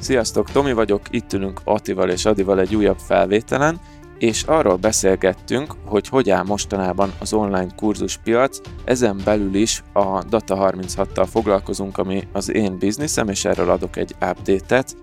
Sziasztok, Tomi vagyok, itt ülünk Atival és Adival egy újabb felvételen, és arról beszélgettünk, hogy hogy áll mostanában az online kurzuspiac, ezen belül is a Data36-tal foglalkozunk, ami az én bizniszem, és erről adok egy update-et.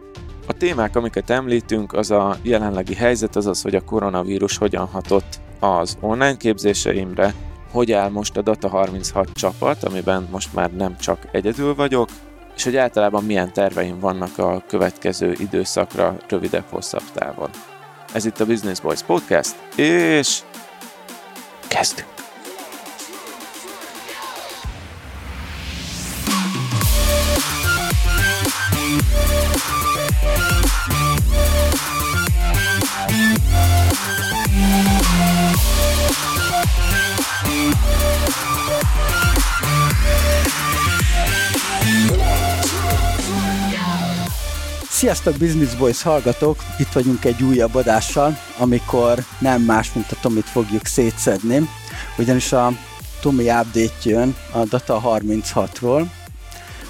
A témák, amiket említünk, az a jelenlegi helyzet, az az, hogy a koronavírus hogyan hatott az online képzéseimre, hogy áll most a Data36 csapat, amiben most már nem csak egyedül vagyok, és hogy általában milyen terveim vannak a következő időszakra rövidebb-hosszabb távon. Ez itt a Business Boys Podcast, és kezdünk! Sziasztok Business Boys hallgatók! Itt vagyunk egy újabb adással, amikor nem más, mint a Tomit fogjuk szétszedni, ugyanis a Tomi update jön a Data 36-ról.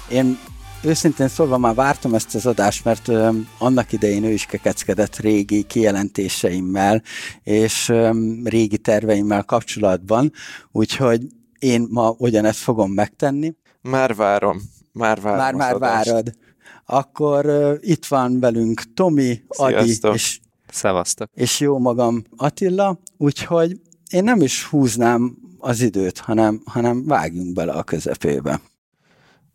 Én őszintén szólva már vártam ezt az adást, mert ö, annak idején ő is kekeckedett régi kijelentéseimmel és ö, régi terveimmel kapcsolatban, úgyhogy én ma ugyanezt fogom megtenni. Már várom. Már várom Már, már várod akkor uh, itt van velünk Tomi, Adi és, Szevasztok. és jó magam Attila, úgyhogy én nem is húznám az időt, hanem, hanem vágjunk bele a közepébe.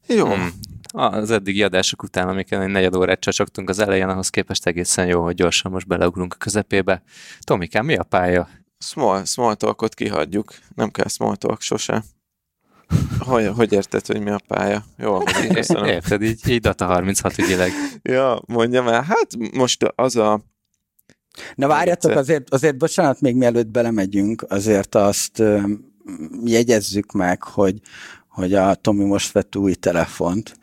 Jó. Hmm. Az eddigi adások után, amiken egy negyed órát csacsogtunk az elején, ahhoz képest egészen jó, hogy gyorsan most beleugrunk a közepébe. Tomikám, mi a pálya? Small, small talkot kihagyjuk. Nem kell small talk sose. Hogy, hogy érted, hogy mi a pálya? Jó, köszönöm. Érted, így, így data 36 ügyileg. ja, mondjam el. Hát most az a... Na várjatok, azért, azért bocsánat, még mielőtt belemegyünk, azért azt jegyezzük meg, hogy, hogy a Tomi most vett új telefont,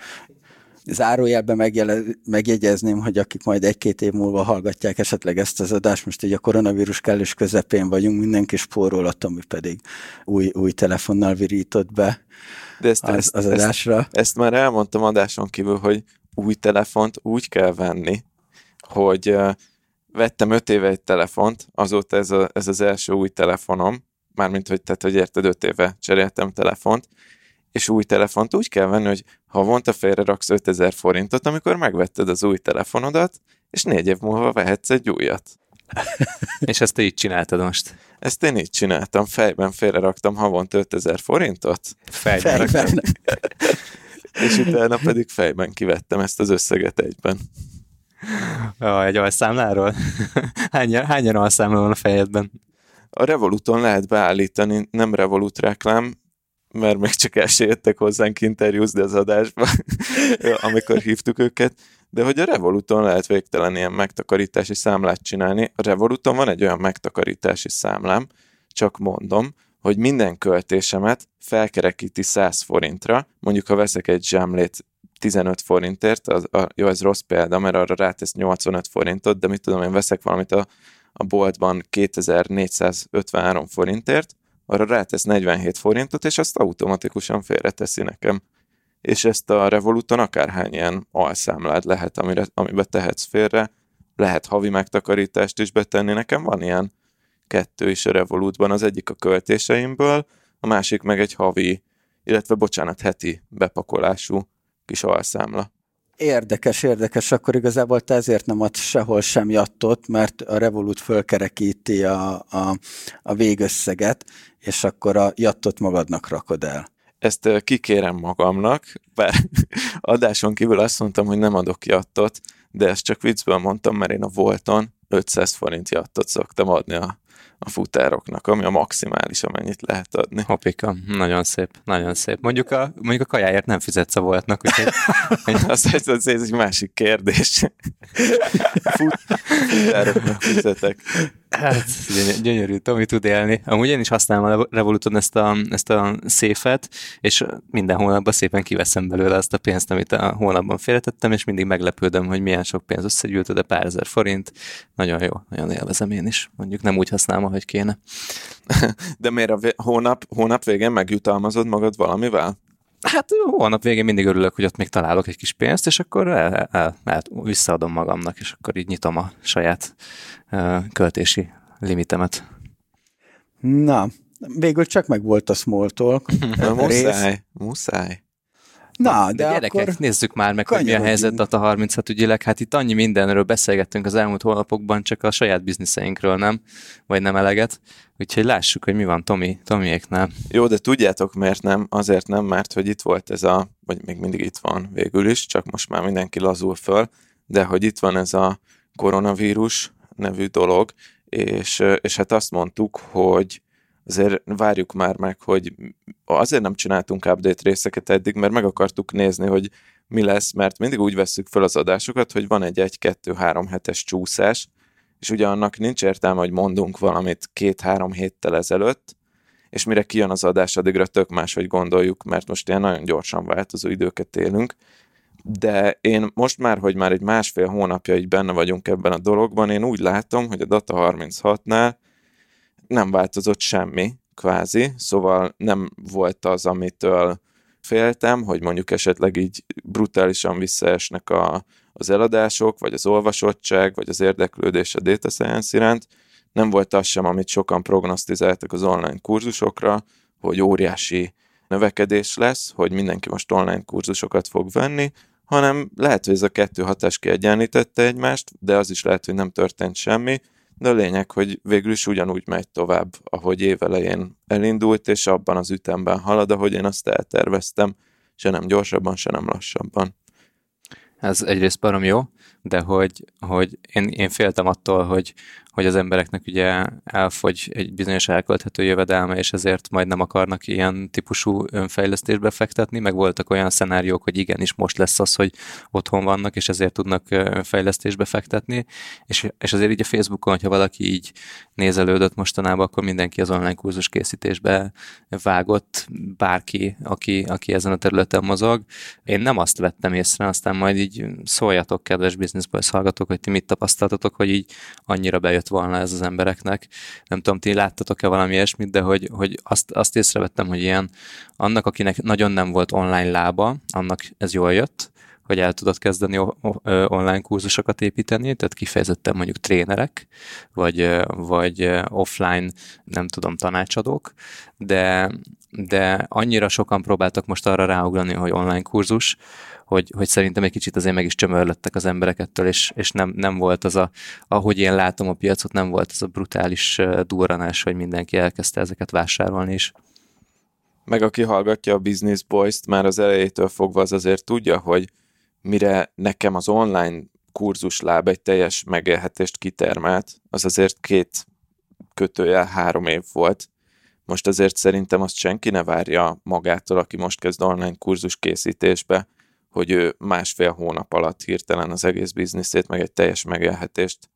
zárójelben megjele, megjegyezném, hogy akik majd egy-két év múlva hallgatják esetleg ezt az adást, most így a koronavírus kellős közepén vagyunk, mindenki spórol, a Tomi pedig új, új telefonnal virított be De ezt, az, ezt, az adásra. Ezt, ezt már elmondtam adáson kívül, hogy új telefont úgy kell venni, hogy vettem öt éve egy telefont, azóta ez, a, ez az első új telefonom, mármint, hogy, tehát, hogy érted, öt éve cseréltem telefont, és új telefont úgy kell venni, hogy havonta félre raksz 5000 forintot, amikor megvetted az új telefonodat, és négy év múlva vehetsz egy újat. és ezt te így csináltad most? Ezt én így csináltam, fejben félre raktam havonta 5000 forintot. Fejben. fejben. és utána pedig fejben kivettem ezt az összeget egyben. Oh, egy alszámláról? Hányan, hányan alszámla van a fejedben? A Revoluton lehet beállítani, nem Revolut reklám, mert még csak el se jöttek hozzánk interjúzni az adásba, amikor hívtuk őket, de hogy a Revoluton lehet végtelen ilyen megtakarítási számlát csinálni. A Revoluton van egy olyan megtakarítási számlám, csak mondom, hogy minden költésemet felkerekíti 100 forintra, mondjuk ha veszek egy zsámlét 15 forintért, az, a, jó, ez rossz példa, mert arra rátesz 85 forintot, de mit tudom, én veszek valamit a, a boltban 2453 forintért, arra rátesz 47 forintot, és azt automatikusan félreteszi nekem. És ezt a Revoluton akárhány ilyen alszámlád lehet, amire, amibe tehetsz félre, lehet havi megtakarítást is betenni. Nekem van ilyen kettő is a Revolutban, az egyik a költéseimből, a másik meg egy havi, illetve bocsánat, heti bepakolású kis alszámla. Érdekes, érdekes, akkor igazából te ezért nem ad sehol sem jattot, mert a Revolut fölkerekíti a, a, a végösszeget, és akkor a jattot magadnak rakod el. Ezt kikérem magamnak, bár adáson kívül azt mondtam, hogy nem adok jattot, de ezt csak viccből mondtam, mert én a Volton 500 forint jattot szoktam adni a a futároknak, ami a maximális, amennyit lehet adni. Hopika, nagyon szép, nagyon szép. Mondjuk a, mondjuk a kajáért nem fizetsz a voltnak, úgyhogy... Azt ez egy másik kérdés. Fut, futároknak fizetek. Hát, gyönyörű, Tomi tud élni. Amúgy én is használom a Revoluton ezt a, ezt a széfet, és minden hónapban szépen kiveszem belőle azt a pénzt, amit a hónapban félretettem, és mindig meglepődöm, hogy milyen sok pénz összegyűlt, de pár ezer forint. Nagyon jó, nagyon élvezem én is. Mondjuk nem úgy használom, ahogy kéne. De miért a vé- hónap, hónap végén megjutalmazod magad valamivel? Hát hónap végén mindig örülök, hogy ott még találok egy kis pénzt, és akkor el, el, el, visszaadom magamnak, és akkor így nyitom a saját uh, költési limitemet. Na, végül csak meg volt a small talk. muszáj, muszáj. Na, de, de gyerekek, akkor nézzük már meg, hogy milyen helyzet Data 36 ügyileg. Hát itt annyi mindenről beszélgettünk az elmúlt hónapokban, csak a saját bizniszeinkről nem, vagy nem eleget. Úgyhogy lássuk, hogy mi van Tomi, Tomiéknál. Jó, de tudjátok miért nem? Azért nem, mert hogy itt volt ez a, vagy még mindig itt van végül is, csak most már mindenki lazul föl, de hogy itt van ez a koronavírus nevű dolog, és, és hát azt mondtuk, hogy azért várjuk már meg, hogy azért nem csináltunk update részeket eddig, mert meg akartuk nézni, hogy mi lesz, mert mindig úgy vesszük fel az adásokat, hogy van egy 1-2-3 hetes csúszás, és ugye annak nincs értelme, hogy mondunk valamit két-három héttel ezelőtt, és mire kijön az adás, addigra tök más, hogy gondoljuk, mert most ilyen nagyon gyorsan változó időket élünk. De én most már, hogy már egy másfél hónapja így benne vagyunk ebben a dologban, én úgy látom, hogy a Data 36-nál nem változott semmi, kvázi, szóval nem volt az, amitől féltem, hogy mondjuk esetleg így brutálisan visszaesnek a, az eladások, vagy az olvasottság, vagy az érdeklődés a data science iránt. Nem volt az sem, amit sokan prognosztizáltak az online kurzusokra, hogy óriási növekedés lesz, hogy mindenki most online kurzusokat fog venni, hanem lehet, hogy ez a kettő hatás kiegyenlítette egymást, de az is lehet, hogy nem történt semmi, de a lényeg, hogy végül is ugyanúgy megy tovább, ahogy évelején elindult, és abban az ütemben halad, ahogy én azt elterveztem, se nem gyorsabban, se nem lassabban. Ez egyrészt barom jó, de hogy, hogy én, én féltem attól, hogy, hogy az embereknek ugye elfogy egy bizonyos elkölthető jövedelme, és ezért majd nem akarnak ilyen típusú önfejlesztésbe fektetni, meg voltak olyan szenáriók, hogy igenis most lesz az, hogy otthon vannak, és ezért tudnak önfejlesztésbe fektetni, és, és azért így a Facebookon, hogyha valaki így nézelődött mostanában, akkor mindenki az online kurzus készítésbe vágott, bárki, aki, aki ezen a területen mozog. Én nem azt vettem észre, aztán majd így szóljatok, kedves Boys hallgatók, hogy ti mit tapasztaltatok, hogy így annyira bejött volna ez az embereknek. Nem tudom, ti láttatok-e valami ilyesmit, de hogy, hogy azt, azt észrevettem, hogy ilyen annak, akinek nagyon nem volt online lába, annak ez jól jött, hogy el tudod kezdeni online kurzusokat építeni, tehát kifejezetten mondjuk trénerek, vagy, vagy offline, nem tudom, tanácsadók, de, de annyira sokan próbáltak most arra ráugrani, hogy online kurzus, hogy, hogy szerintem egy kicsit azért meg is csömörlöttek az emberek ettől, és, és nem, nem volt az a, ahogy én látom a piacot, nem volt az a brutális durranás, hogy mindenki elkezdte ezeket vásárolni is. Meg aki hallgatja a Business Boys-t, már az elejétől fogva az azért tudja, hogy mire nekem az online kurzus láb egy teljes megélhetést kitermelt, az azért két kötőjel három év volt. Most azért szerintem azt senki ne várja magától, aki most kezd online kurzus készítésbe, hogy ő másfél hónap alatt hirtelen az egész bizniszét, meg egy teljes megélhetést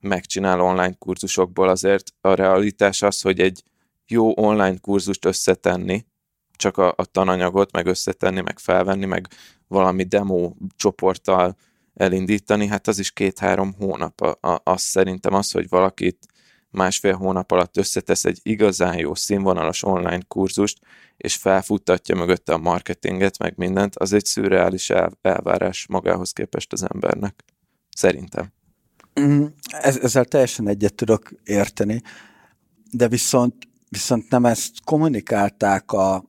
megcsinál online kurzusokból, azért a realitás az, hogy egy jó online kurzust összetenni, csak a, a tananyagot meg összetenni, meg felvenni, meg valami demo csoporttal elindítani, hát az is két-három hónap. A, a, az szerintem az, hogy valakit másfél hónap alatt összetesz egy igazán jó színvonalas online kurzust, és felfuttatja mögötte a marketinget, meg mindent, az egy szürreális el, elvárás magához képest az embernek. Szerintem. Mm, ezzel teljesen egyet tudok érteni, de viszont, viszont nem ezt kommunikálták a,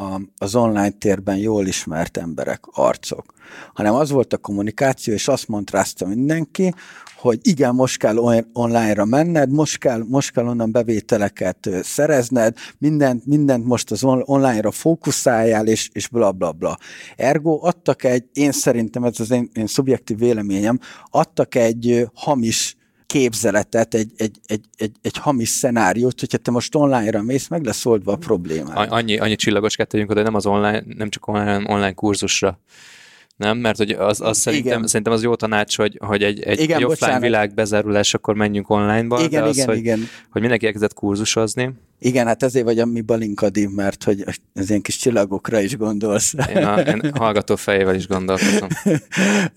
a, az online térben jól ismert emberek, arcok, hanem az volt a kommunikáció, és azt mondta mindenki, hogy igen, most kell online-ra menned, most kell, most kell onnan bevételeket szerezned, mindent, mindent most az online-ra fókuszáljál, és, és bla bla bla. Ergo adtak egy, én szerintem, ez az én, én szubjektív véleményem, adtak egy hamis képzeletet, egy, egy, egy, egy, egy hamis szenáriót, hogyha te most online-ra mész, meg lesz oldva a probléma. Annyi, annyi csillagos kettőjünk oda, nem az online, nem csak online, online kurzusra nem? Mert hogy az, az szerintem, szerintem az jó tanács, hogy, hogy egy, egy, igen, offline bocsánat. világ bezárulás, akkor menjünk online-ba, igen, de az, igen, hogy, igen. hogy mindenki elkezdett kurzusozni. Igen, hát ezért vagy a mi balinkadi, mert hogy az ilyen kis csillagokra is gondolsz. Én, a, én hallgató fejével is gondolkozom.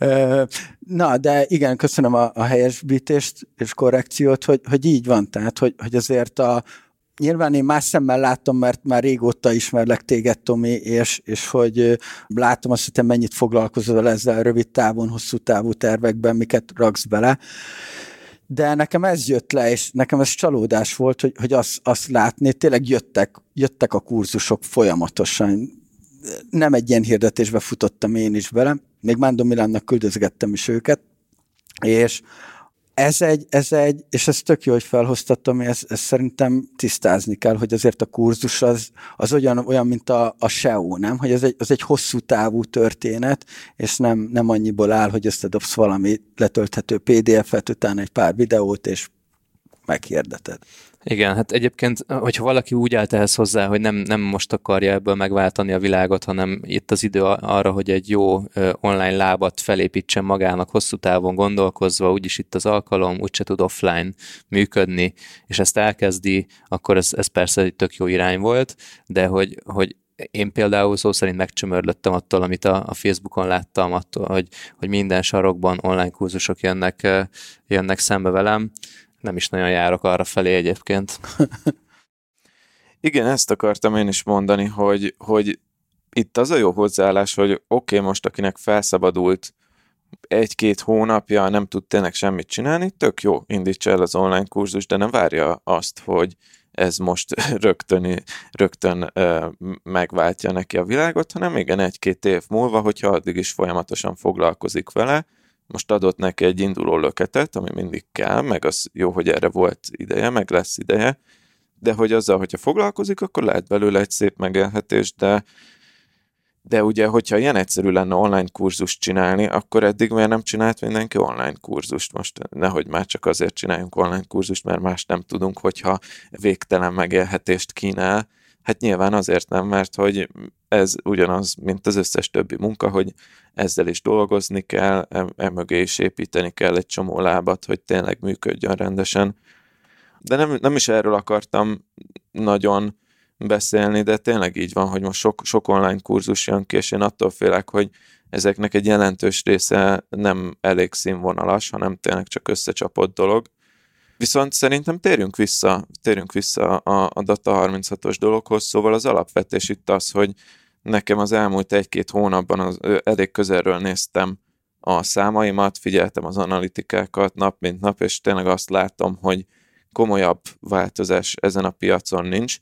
Na, de igen, köszönöm a, a helyesbítést és korrekciót, hogy, hogy így van, tehát hogy, hogy azért a, nyilván én más szemmel láttam, mert már régóta ismerlek téged, Tomi, és, és hogy látom azt, hogy te mennyit foglalkozol ezzel rövid távon, hosszú távú tervekben, miket raksz bele. De nekem ez jött le, és nekem ez csalódás volt, hogy, hogy azt, azt látni, tényleg jöttek, jöttek a kurzusok folyamatosan. Nem egy ilyen hirdetésbe futottam én is bele, még Mándor Milánnak küldözgettem is őket, és ez egy, ez egy, és ez tök jó, hogy felhoztattam, ezt, ezt szerintem tisztázni kell, hogy azért a kurzus az, az olyan, olyan, mint a, a SEO, nem? Hogy ez egy, az egy hosszú távú történet, és nem, nem annyiból áll, hogy összedobsz valami letölthető PDF-et, utána egy pár videót, és meghirdeted. Igen, hát egyébként, hogyha valaki úgy állt ehhez hozzá, hogy nem, nem most akarja ebből megváltani a világot, hanem itt az idő arra, hogy egy jó online lábat felépítsen magának hosszú távon gondolkozva, úgyis itt az alkalom, úgyse tud offline működni, és ezt elkezdi, akkor ez, ez persze egy tök jó irány volt, de hogy, hogy én például szó szerint megcsömörlöttem attól, amit a, a Facebookon láttam, attól, hogy, hogy minden sarokban online kurzusok jönnek, jönnek szembe velem, nem is nagyon járok arra felé egyébként. Igen, ezt akartam én is mondani, hogy, hogy itt az a jó hozzáállás, hogy oké, okay, most akinek felszabadult egy-két hónapja, nem tud tényleg semmit csinálni, tök jó, indítsa el az online kurzus, de nem várja azt, hogy ez most rögtön, rögtön uh, megváltja neki a világot, hanem igen, egy-két év múlva, hogyha addig is folyamatosan foglalkozik vele, most adott neki egy induló löketet, ami mindig kell, meg az jó, hogy erre volt ideje, meg lesz ideje, de hogy azzal, hogyha foglalkozik, akkor lehet belőle egy szép megélhetés, de de ugye, hogyha ilyen egyszerű lenne online kurzust csinálni, akkor eddig miért nem csinált mindenki online kurzust? Most nehogy már csak azért csináljunk online kurzust, mert más nem tudunk, hogyha végtelen megélhetést kínál. Hát nyilván azért nem, mert hogy ez ugyanaz, mint az összes többi munka, hogy ezzel is dolgozni kell, emögé is építeni kell egy csomó lábat, hogy tényleg működjön rendesen. De nem, nem is erről akartam nagyon beszélni, de tényleg így van, hogy most sok, sok online kurzus jön ki, és én attól félek, hogy ezeknek egy jelentős része nem elég színvonalas, hanem tényleg csak összecsapott dolog. Viszont szerintem térjünk vissza, térjünk vissza a, a Data 36-os dologhoz, szóval az alapvetés itt az, hogy nekem az elmúlt egy-két hónapban az, elég közelről néztem a számaimat, figyeltem az analitikákat nap mint nap, és tényleg azt látom, hogy komolyabb változás ezen a piacon nincs.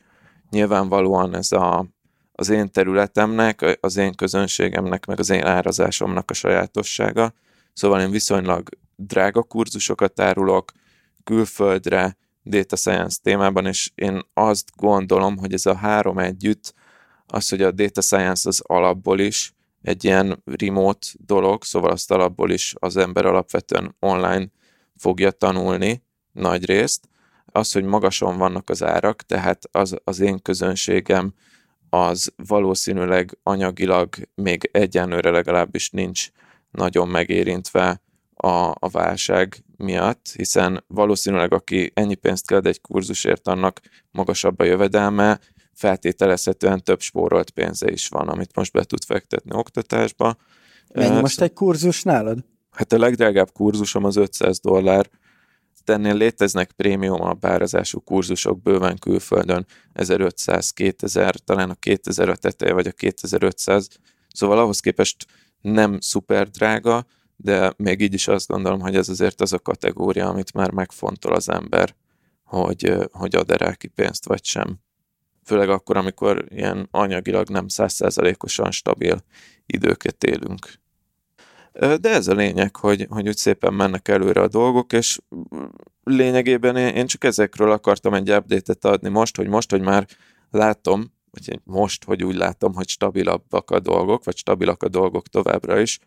Nyilvánvalóan ez a, az én területemnek, az én közönségemnek, meg az én árazásomnak a sajátossága. Szóval én viszonylag drága kurzusokat árulok külföldre, data science témában, és én azt gondolom, hogy ez a három együtt az, hogy a data science az alapból is egy ilyen remote dolog, szóval azt alapból is az ember alapvetően online fogja tanulni nagy részt. Az, hogy magason vannak az árak, tehát az, az én közönségem az valószínűleg anyagilag még egyenlőre legalábbis nincs nagyon megérintve a, a válság miatt, hiszen valószínűleg aki ennyi pénzt kell egy kurzusért, annak magasabb a jövedelme, feltételezhetően több spórolt pénze is van, amit most be tud fektetni oktatásba. Mennyi uh, most egy kurzus nálad? Hát a legdrágább kurzusom az 500 dollár, ennél léteznek prémium bárazású kurzusok bőven külföldön, 1500-2000, talán a 2000 a teteje, vagy a 2500, szóval ahhoz képest nem szuper drága, de még így is azt gondolom, hogy ez azért az a kategória, amit már megfontol az ember, hogy, hogy ad-e rá ki pénzt, vagy sem főleg akkor, amikor ilyen anyagilag nem százszerzalékosan stabil időket élünk. De ez a lényeg, hogy, hogy úgy szépen mennek előre a dolgok, és lényegében én csak ezekről akartam egy update-et adni most, hogy most, hogy már látom, vagy most, hogy úgy látom, hogy stabilabbak a dolgok, vagy stabilak a dolgok továbbra is,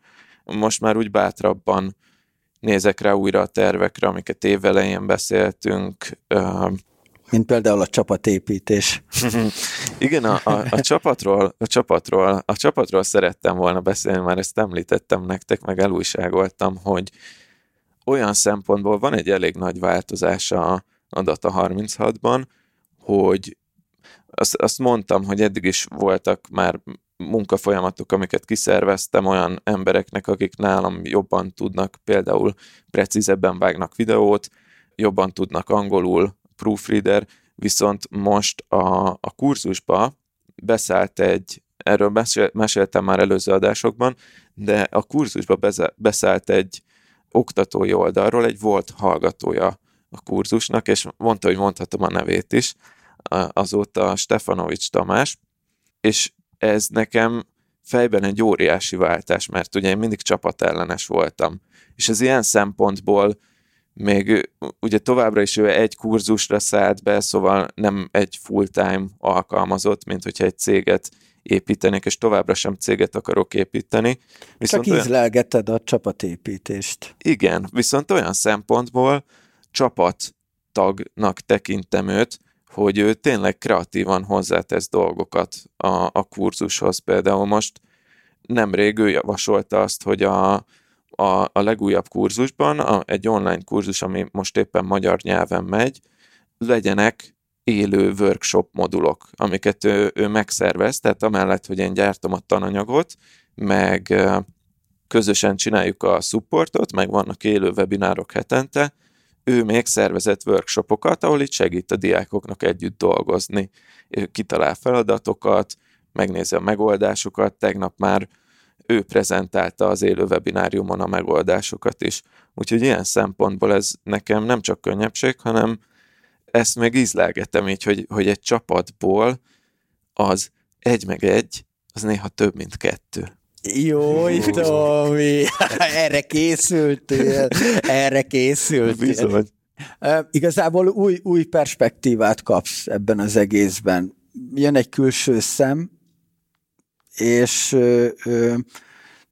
most már úgy bátrabban nézek rá újra a tervekre, amiket évelején beszéltünk, mint például a csapatépítés. Igen, a, a, a, csapatról, a, csapatról, a csapatról szerettem volna beszélni, már ezt említettem nektek, meg elújságoltam, hogy olyan szempontból van egy elég nagy változás a, a Data 36-ban, hogy azt, azt mondtam, hogy eddig is voltak már munkafolyamatok, amiket kiszerveztem olyan embereknek, akik nálam jobban tudnak, például precízebben vágnak videót, jobban tudnak angolul, proofreader, viszont most a, a kurzusba beszállt egy, erről meséltem már előző adásokban, de a kurzusba beszállt egy oktatói oldalról, egy volt hallgatója a kurzusnak, és mondta, hogy mondhatom a nevét is, azóta Stefanovics Tamás, és ez nekem fejben egy óriási váltás, mert ugye én mindig csapatellenes voltam. És ez ilyen szempontból még ugye továbbra is ő egy kurzusra szállt be, szóval nem egy full-time alkalmazott, mint hogyha egy céget építenék, és továbbra sem céget akarok építeni. Viszont Csak ízlelgeted olyan... a csapatépítést. Igen, viszont olyan szempontból csapattagnak tekintem őt, hogy ő tényleg kreatívan hozzátesz dolgokat a, a kurzushoz. Például most nemrég ő javasolta azt, hogy a, a, a legújabb kurzusban, a, egy online kurzus, ami most éppen magyar nyelven megy, legyenek élő workshop modulok, amiket ő, ő megszervez, tehát amellett, hogy én gyártom a tananyagot, meg közösen csináljuk a supportot, meg vannak élő webinárok hetente, ő még szervezett workshopokat, ahol itt segít a diákoknak együtt dolgozni, kitalál feladatokat, megnézi a megoldásokat, tegnap már ő prezentálta az élő webináriumon a megoldásokat is. Úgyhogy ilyen szempontból ez nekem nem csak könnyebbség, hanem ezt még ízlelgetem így, hogy, hogy egy csapatból az egy meg egy, az néha több, mint kettő. Jó, Tomi, erre készültél, erre készültél. Bizony. Igazából új, új perspektívát kapsz ebben az egészben. Jön egy külső szem, és uh, uh,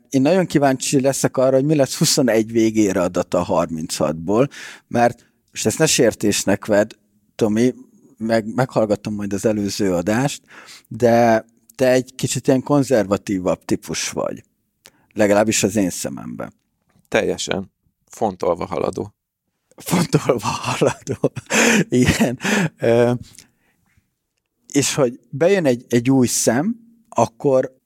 én nagyon kíváncsi leszek arra, hogy mi lesz 21 végére a data 36-ból, mert most ezt ne sértésnek ved, Tomi, meg, meghallgatom majd az előző adást, de te egy kicsit ilyen konzervatívabb típus vagy. Legalábbis az én szememben. Teljesen. Fontolva haladó. Fontolva haladó. Igen. Ö, és hogy bejön egy, egy új szem, akkor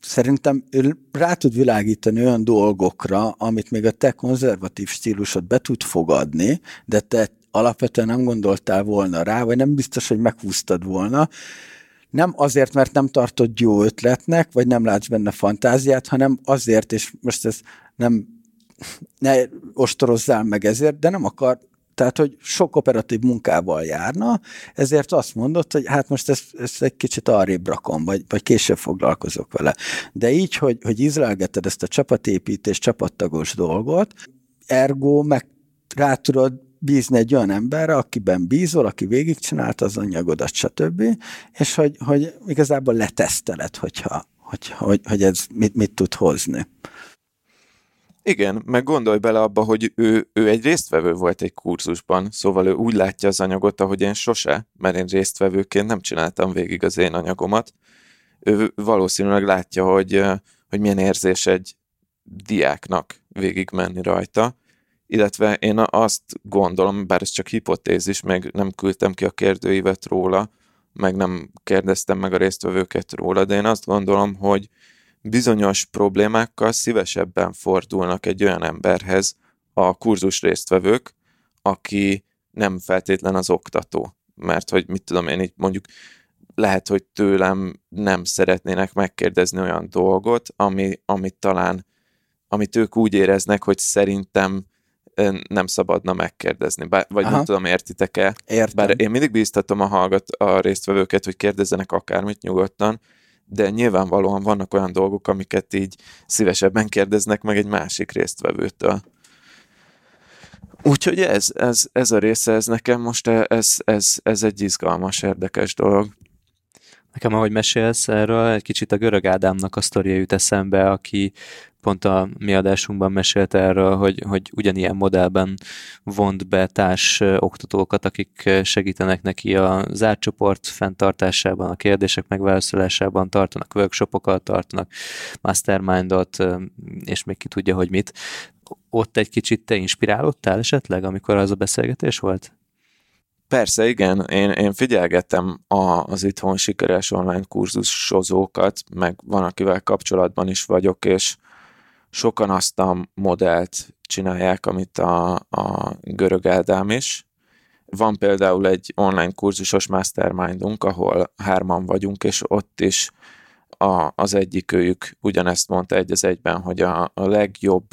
szerintem ő rá tud világítani olyan dolgokra, amit még a te konzervatív stílusod be tud fogadni, de te alapvetően nem gondoltál volna rá, vagy nem biztos, hogy meghúztad volna, nem azért, mert nem tartod jó ötletnek, vagy nem látsz benne fantáziát, hanem azért, és most ez nem ne ostorozzál meg ezért, de nem akar, tehát, hogy sok operatív munkával járna, ezért azt mondott, hogy hát most ezt, ezt egy kicsit arrébb rakom, vagy, vagy később foglalkozok vele. De így, hogy, hogy izraelgeted ezt a csapatépítés, csapattagos dolgot, ergo meg rá tudod bízni egy olyan emberre, akiben bízol, aki végigcsinált az anyagodat, stb., és hogy, hogy igazából leteszteled, hogyha, hogy, hogy, hogy ez mit, mit tud hozni. Igen, meg gondolj bele abba, hogy ő, ő egy résztvevő volt egy kurzusban, szóval ő úgy látja az anyagot, ahogy én sose, mert én résztvevőként nem csináltam végig az én anyagomat. Ő valószínűleg látja, hogy, hogy milyen érzés egy diáknak végig menni rajta, illetve én azt gondolom, bár ez csak hipotézis, meg nem küldtem ki a kérdőívet róla, meg nem kérdeztem meg a résztvevőket róla, de én azt gondolom, hogy bizonyos problémákkal szívesebben fordulnak egy olyan emberhez a kurzus résztvevők, aki nem feltétlen az oktató. Mert hogy mit tudom én, így mondjuk lehet, hogy tőlem nem szeretnének megkérdezni olyan dolgot, ami, amit talán, amit ők úgy éreznek, hogy szerintem nem szabadna megkérdezni. Bár, vagy Aha. nem tudom, értitek-e? Értem. Bár én mindig bíztatom a hallgat a résztvevőket, hogy kérdezzenek akármit nyugodtan, de nyilvánvalóan vannak olyan dolgok, amiket így szívesebben kérdeznek meg egy másik résztvevőtől. Úgyhogy ez, ez, ez a része, ez nekem most ez, ez, ez egy izgalmas, érdekes dolog. Nekem, ahogy mesélsz erről, egy kicsit a görög Ádámnak a sztoria jut eszembe, aki pont a mi adásunkban mesélte erről, hogy, hogy ugyanilyen modellben vont be társ oktatókat, akik segítenek neki a zárt csoport fenntartásában, a kérdések megválaszolásában, tartanak workshopokat, tartanak mastermindot, és még ki tudja, hogy mit. Ott egy kicsit te inspirálódtál esetleg, amikor az a beszélgetés volt? Persze, igen. Én, én figyelgetem a, az itthon sikeres online kurzusozókat, meg van, akivel kapcsolatban is vagyok, és sokan azt a modellt csinálják, amit a, a görög Ádám is. van például egy online kurzusos mastermindunk, ahol hárman vagyunk, és ott is a, az egyik őjük ugyanezt mondta egy az egyben, hogy a, a legjobb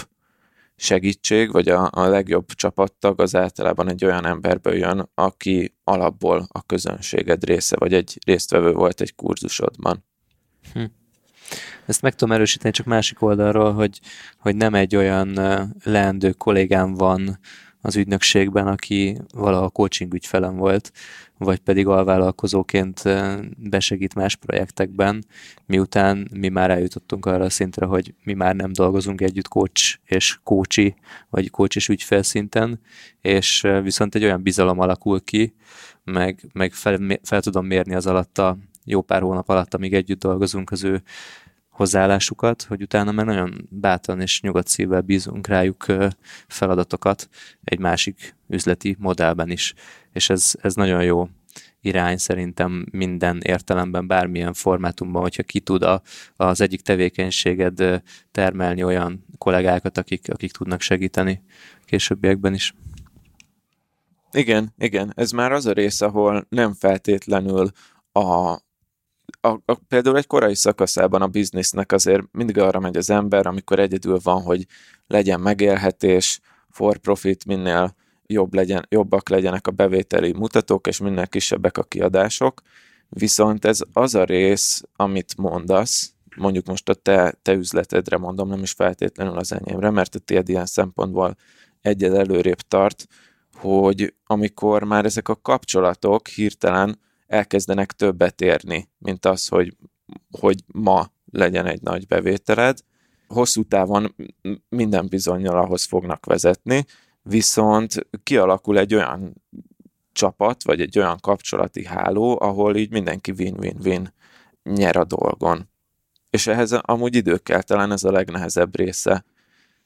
segítség, vagy a, a legjobb csapattag az általában egy olyan emberből jön, aki alapból a közönséged része, vagy egy résztvevő volt egy kurzusodban. Ezt meg tudom erősíteni csak másik oldalról, hogy, hogy nem egy olyan leendő kollégám van az ügynökségben, aki valaha coaching ügyfelem volt, vagy pedig alvállalkozóként besegít más projektekben, miután mi már eljutottunk arra a szintre, hogy mi már nem dolgozunk együtt coach és coachi, vagy coach és ügyfél szinten, és viszont egy olyan bizalom alakul ki, meg, meg fel, fel tudom mérni az alatt a jó pár hónap alatt, amíg együtt dolgozunk az ő hozzáállásukat, hogy utána már nagyon bátran és nyugodt szívvel bízunk rájuk feladatokat egy másik üzleti modellben is. És ez, ez nagyon jó irány szerintem minden értelemben, bármilyen formátumban, hogyha ki tud a, az egyik tevékenységed termelni olyan kollégákat, akik, akik tudnak segíteni későbbiekben is. Igen, igen, ez már az a rész, ahol nem feltétlenül a, a, a, például egy korai szakaszában a biznisznek azért mindig arra megy az ember, amikor egyedül van, hogy legyen megélhetés, for profit, minél jobb legyen, jobbak legyenek a bevételi mutatók, és minél kisebbek a kiadások. Viszont ez az a rész, amit mondasz, mondjuk most a te, te üzletedre mondom, nem is feltétlenül az enyémre, mert a tiéd ilyen szempontból egyed előrébb tart, hogy amikor már ezek a kapcsolatok hirtelen elkezdenek többet érni, mint az, hogy, hogy ma legyen egy nagy bevételed. Hosszú távon minden bizonyal ahhoz fognak vezetni, viszont kialakul egy olyan csapat, vagy egy olyan kapcsolati háló, ahol így mindenki win-win-win nyer a dolgon. És ehhez amúgy idő kell, talán ez a legnehezebb része,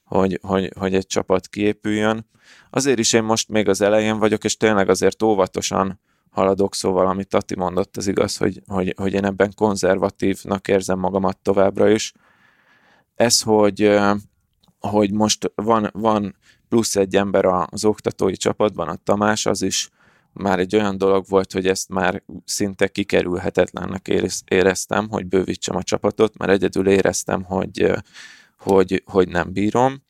hogy, hogy, hogy egy csapat kiépüljön. Azért is én most még az elején vagyok, és tényleg azért óvatosan haladok, szóval amit Tati mondott, az igaz, hogy, hogy, hogy én ebben konzervatívnak érzem magamat továbbra is. Ez, hogy, hogy most van, van plusz egy ember az oktatói csapatban, a Tamás, az is már egy olyan dolog volt, hogy ezt már szinte kikerülhetetlennek éreztem, hogy bővítsem a csapatot, mert egyedül éreztem, hogy, hogy, hogy nem bírom,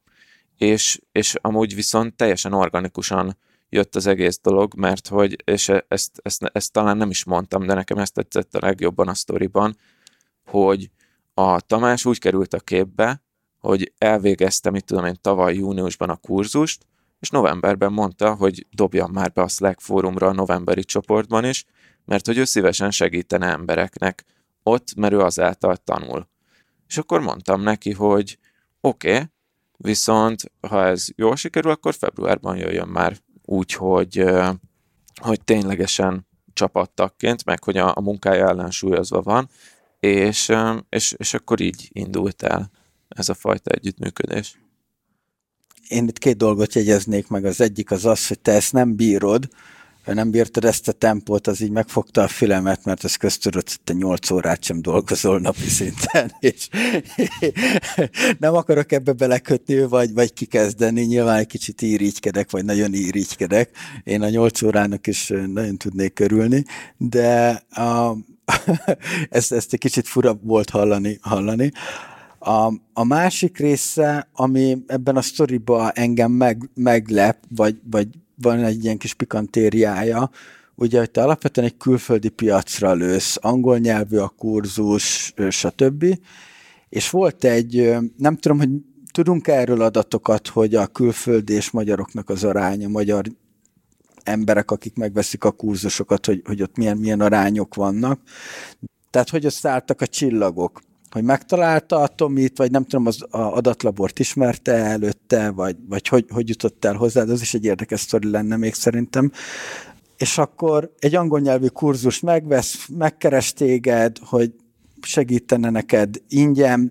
és, és amúgy viszont teljesen organikusan jött az egész dolog, mert hogy, és e, ezt, ezt, ezt talán nem is mondtam, de nekem ezt tetszett a legjobban a sztoriban, hogy a Tamás úgy került a képbe, hogy elvégezte, mit tudom én, tavaly júniusban a kurzust, és novemberben mondta, hogy dobjam már be a Slack fórumra a novemberi csoportban is, mert hogy ő szívesen segítene embereknek ott, mert ő azáltal tanul. És akkor mondtam neki, hogy oké, okay, viszont ha ez jól sikerül, akkor februárban jöjjön már úgy, hogy, ténylegesen csapattagként, meg hogy a, a munkája ellensúlyozva van, és, és, és akkor így indult el ez a fajta együttműködés. Én itt két dolgot jegyeznék meg. Az egyik az az, hogy te ezt nem bírod, nem bírtad ezt a tempót, az így megfogta a filemet, mert ez köztudott, hogy te 8 órát sem dolgozol napi szinten, és nem akarok ebbe belekötni, vagy, vagy kikezdeni, nyilván egy kicsit írítkedek, vagy nagyon írítkedek. Én a 8 órának is nagyon tudnék körülni, de a, ezt, ezt egy kicsit fura volt hallani. hallani. A, a másik része, ami ebben a sztoriban engem meg, meglep, vagy, vagy van egy ilyen kis pikantériája, ugye, hogy te alapvetően egy külföldi piacra lősz, angol nyelvű a kurzus, stb. És volt egy, nem tudom, hogy tudunk erről adatokat, hogy a külföldi és magyaroknak az aránya, magyar emberek, akik megveszik a kurzusokat, hogy, hogy ott milyen, milyen arányok vannak. Tehát, hogy összeálltak a csillagok hogy megtalálta a Tomit, vagy nem tudom, az a adatlabort ismerte előtte, vagy, vagy hogy, hogy jutott el hozzá, az is egy érdekes sztori lenne még szerintem. És akkor egy angol nyelvű kurzus megvesz, megkeres téged, hogy segítene neked ingyen.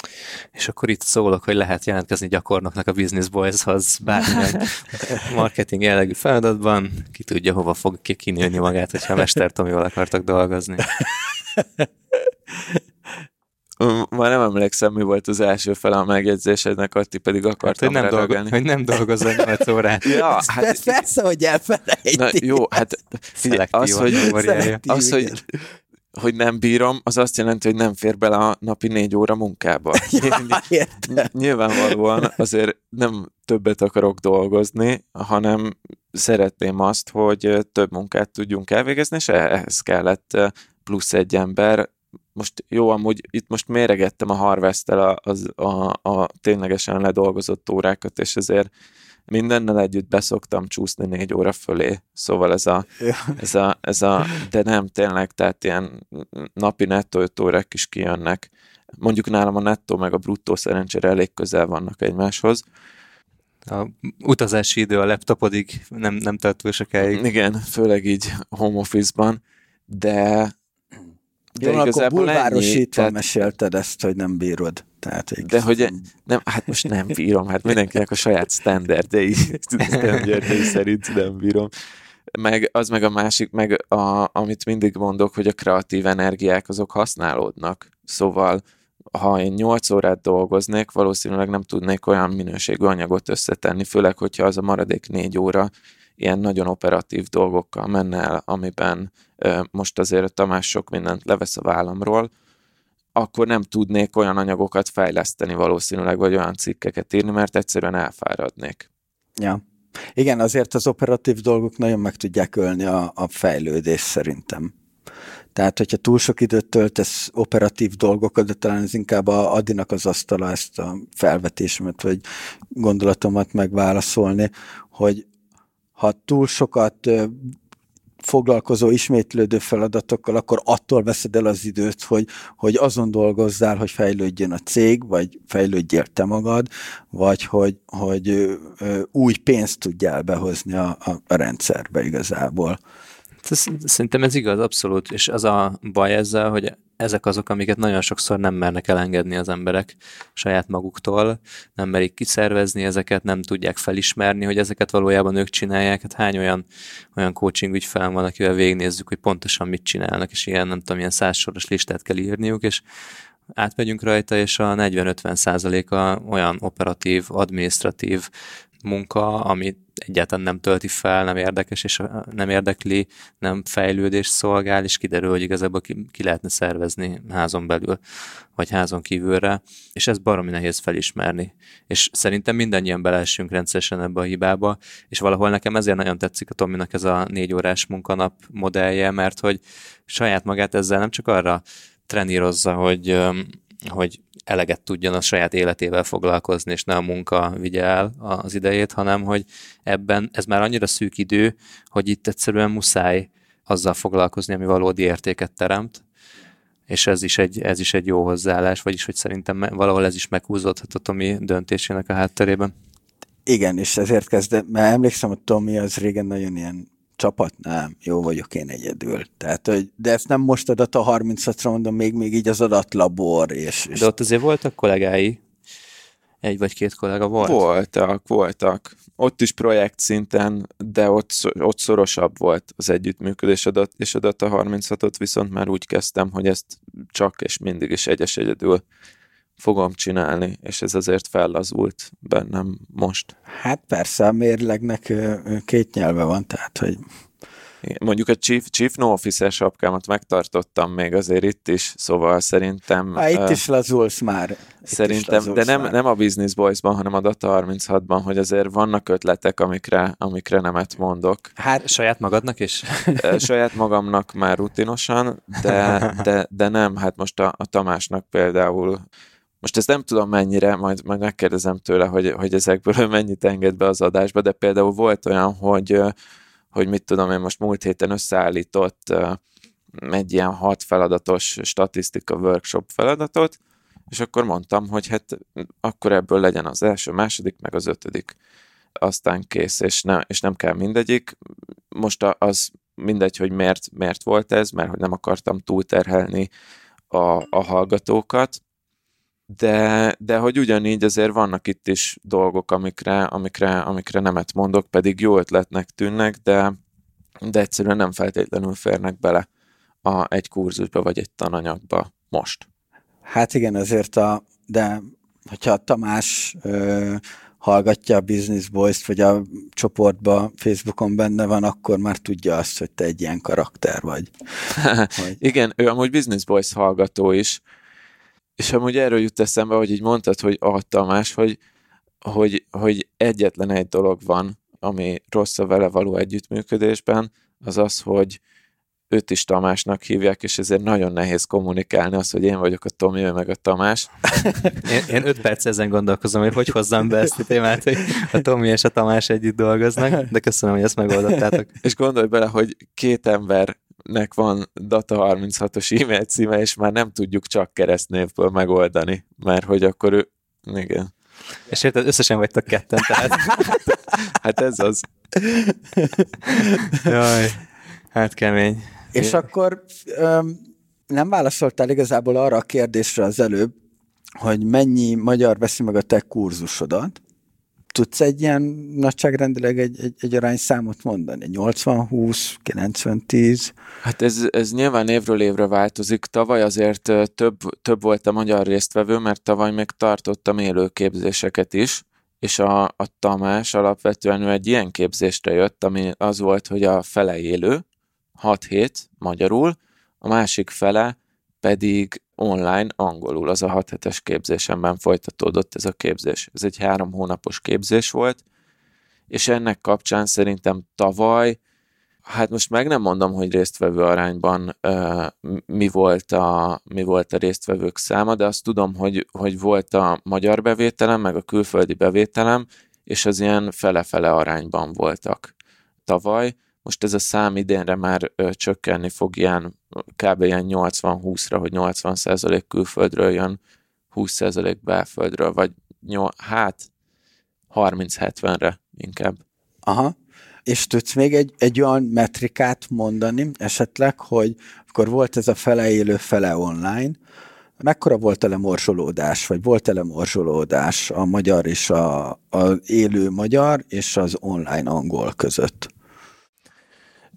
És akkor itt szólok, hogy lehet jelentkezni gyakornoknak a Business Boys-hoz bármilyen marketing jellegű feladatban, ki tudja, hova fog kinőni magát, hogyha Mester Tomival akartak dolgozni. Már nem emlékszem, mi volt az első fele a megjegyzésednek, Atti pedig Hát, akartam hogy nem, dolgo, hogy nem dolgozol 8 órát. Ja, Hát, hát, persze, hogy elfelejti. na, jó, hát figyelj, az, hogy, az, hogy, hogy nem bírom, az azt jelenti, hogy nem fér bele a napi négy óra munkába. Ja. Nyilvánvalóan azért nem többet akarok dolgozni, hanem szeretném azt, hogy több munkát tudjunk elvégezni, és ehhez kellett plusz egy ember. Most jó, amúgy itt most méregettem a harvest a, az, a, a ténylegesen ledolgozott órákat, és ezért mindennel együtt beszoktam csúszni négy óra fölé. Szóval ez a, Ja. ez a, ez a de nem tényleg, tehát ilyen napi nettó öt órák is kijönnek. Mondjuk nálam a nettó meg a bruttó szerencsére elég közel vannak egymáshoz. A utazási idő a laptopodig nem, nem tart túl sokáig. Igen, főleg így home office-ban, de de Jó, akkor igazából ennyi, bulvárosítva tehát, mesélted ezt, hogy nem bírod. Tehát, egy De hogy nem, hát most nem bírom, hát mindenkinek a saját standardjai, standardjai szerint nem bírom. Meg az meg a másik, meg a, amit mindig mondok, hogy a kreatív energiák azok használódnak. Szóval, ha én 8 órát dolgoznék, valószínűleg nem tudnék olyan minőségű anyagot összetenni, főleg, hogyha az a maradék 4 óra ilyen nagyon operatív dolgokkal menne el, amiben most azért Tamás sok mindent levesz a vállamról, akkor nem tudnék olyan anyagokat fejleszteni valószínűleg, vagy olyan cikkeket írni, mert egyszerűen elfáradnék. Ja. Igen, azért az operatív dolgok nagyon meg tudják ölni a, a fejlődést szerintem. Tehát, hogyha túl sok időt töltesz operatív dolgokat, de talán ez inkább a Adinak az asztala ezt a felvetésemet, vagy gondolatomat megválaszolni, hogy ha túl sokat foglalkozó, ismétlődő feladatokkal, akkor attól veszed el az időt, hogy, hogy azon dolgozzál, hogy fejlődjön a cég, vagy fejlődjél te magad, vagy hogy, hogy új pénzt tudjál behozni a, a rendszerbe igazából. Ez- Szerintem ez igaz, abszolút, és az a baj ezzel, hogy ezek azok, amiket nagyon sokszor nem mernek elengedni az emberek saját maguktól, nem merik kiszervezni ezeket, nem tudják felismerni, hogy ezeket valójában ők csinálják. Hát hány olyan, olyan coaching ügyfelem van, akivel végignézzük, hogy pontosan mit csinálnak, és ilyen, nem tudom, ilyen százsoros listát kell írniuk, és átmegyünk rajta, és a 40-50 százaléka olyan operatív, administratív munka, ami egyáltalán nem tölti fel, nem érdekes, és nem érdekli, nem fejlődés szolgál, és kiderül, hogy igazából ki, ki lehetne szervezni házon belül, vagy házon kívülre, és ez baromi nehéz felismerni. És szerintem mindannyian beleessünk rendszeresen ebbe a hibába, és valahol nekem ezért nagyon tetszik a Tominak ez a négy órás munkanap modellje, mert hogy saját magát ezzel nem csak arra trenírozza, hogy, hogy eleget tudjon a saját életével foglalkozni, és ne a munka vigye el az idejét, hanem hogy ebben ez már annyira szűk idő, hogy itt egyszerűen muszáj azzal foglalkozni, ami valódi értéket teremt, és ez is egy, ez is egy jó hozzáállás, vagyis hogy szerintem valahol ez is meghúzódhat a Tomi döntésének a hátterében. Igen, és ezért kezdem, mert emlékszem, hogy Tomi az régen nagyon ilyen csapat, nem, jó vagyok én egyedül. Tehát, hogy, de ezt nem most adat a 36-ra mondom, még, még így az adatlabor, és, és De ott azért voltak kollégái, egy vagy két kollega volt. Voltak, voltak. Ott is projekt szinten, de ott, ott szorosabb volt az együttműködés adat, és adat a 36-ot viszont már úgy kezdtem, hogy ezt csak és mindig is egyes egyedül fogom csinálni, és ez azért fellazult bennem most. hát persze a mérlegnek két nyelve van, tehát, hogy Mondjuk a Chief, Chief No Officer sapkámat megtartottam még azért itt is, szóval szerintem... Há, itt ö, is lazulsz már. Itt Szerintem, de lazulsz nem, már. nem a Business Boys-ban, hanem a Data 36-ban, hogy azért vannak ötletek, amikre, amikre nemet mondok. Hát saját magadnak is? Saját magamnak már rutinosan, de, de, de nem, hát most a, a Tamásnak például, most ezt nem tudom mennyire, majd, majd megkérdezem tőle, hogy, hogy ezekből mennyit enged be az adásba, de például volt olyan, hogy, hogy mit tudom én most múlt héten összeállított egy ilyen hat feladatos statisztika workshop feladatot, és akkor mondtam, hogy hát akkor ebből legyen az első, második, meg az ötödik. Aztán kész, és, ne, és nem kell mindegyik. Most az mindegy, hogy miért, miért volt ez, mert hogy nem akartam túlterhelni a, a hallgatókat, de, de hogy ugyanígy azért vannak itt is dolgok, amikre, amikre, amikre nemet mondok, pedig jó ötletnek tűnnek, de, de egyszerűen nem feltétlenül férnek bele a, egy kurzusba vagy egy tananyagba most. Hát igen, azért a, de hogyha Tamás ö, hallgatja a Business Boys-t, vagy a csoportba Facebookon benne van, akkor már tudja azt, hogy te egy ilyen karakter vagy. vagy. Igen, ő amúgy Business Boys hallgató is, és amúgy erről jut eszembe, hogy így mondtad, hogy a Tamás, hogy, hogy, hogy egyetlen egy dolog van, ami rossz a vele való együttműködésben, az az, hogy őt is Tamásnak hívják, és ezért nagyon nehéz kommunikálni az, hogy én vagyok a Tomi, ő meg a Tamás. én, én öt perc ezen gondolkozom, hogy hogy hozzam be ezt a témát, hogy a Tomi és a Tamás együtt dolgoznak, de köszönöm, hogy ezt megoldottátok. És gondolj bele, hogy két embernek van Data 36-os e-mail címe, és már nem tudjuk csak keresztnévből megoldani, mert hogy akkor ő... Igen. És érted, összesen vagytok ketten, tehát... hát ez az. Jaj, hát kemény. És akkor öm, nem válaszoltál igazából arra a kérdésre az előbb, hogy mennyi magyar veszi meg a te kurzusodat. Tudsz egy ilyen nagyságrendileg egy, egy, egy arányszámot mondani? 80-20, 90-10? Hát ez, ez nyilván évről évre változik. Tavaly azért több, több volt a magyar résztvevő, mert tavaly még tartottam élőképzéseket is, és a, a Tamás alapvetően egy ilyen képzésre jött, ami az volt, hogy a fele élő, 6 hét magyarul, a másik fele pedig online angolul, az a 6 hetes képzésemben folytatódott ez a képzés. Ez egy három hónapos képzés volt, és ennek kapcsán szerintem tavaly, hát most meg nem mondom, hogy résztvevő arányban uh, mi, volt a, mi volt a résztvevők száma, de azt tudom, hogy, hogy volt a magyar bevételem, meg a külföldi bevételem, és az ilyen fele-fele arányban voltak tavaly. Most ez a szám idénre már ö, csökkenni fog ilyen kb. ilyen 80-20-ra, hogy 80% külföldről jön, 20% belföldről, vagy nyol, hát 30-70-re inkább. Aha. És tudsz még egy, egy olyan metrikát mondani esetleg, hogy akkor volt ez a fele élő, fele online, mekkora volt a lemorzsolódás, vagy volt a lemorzsolódás a magyar és a, a élő magyar és az online angol között?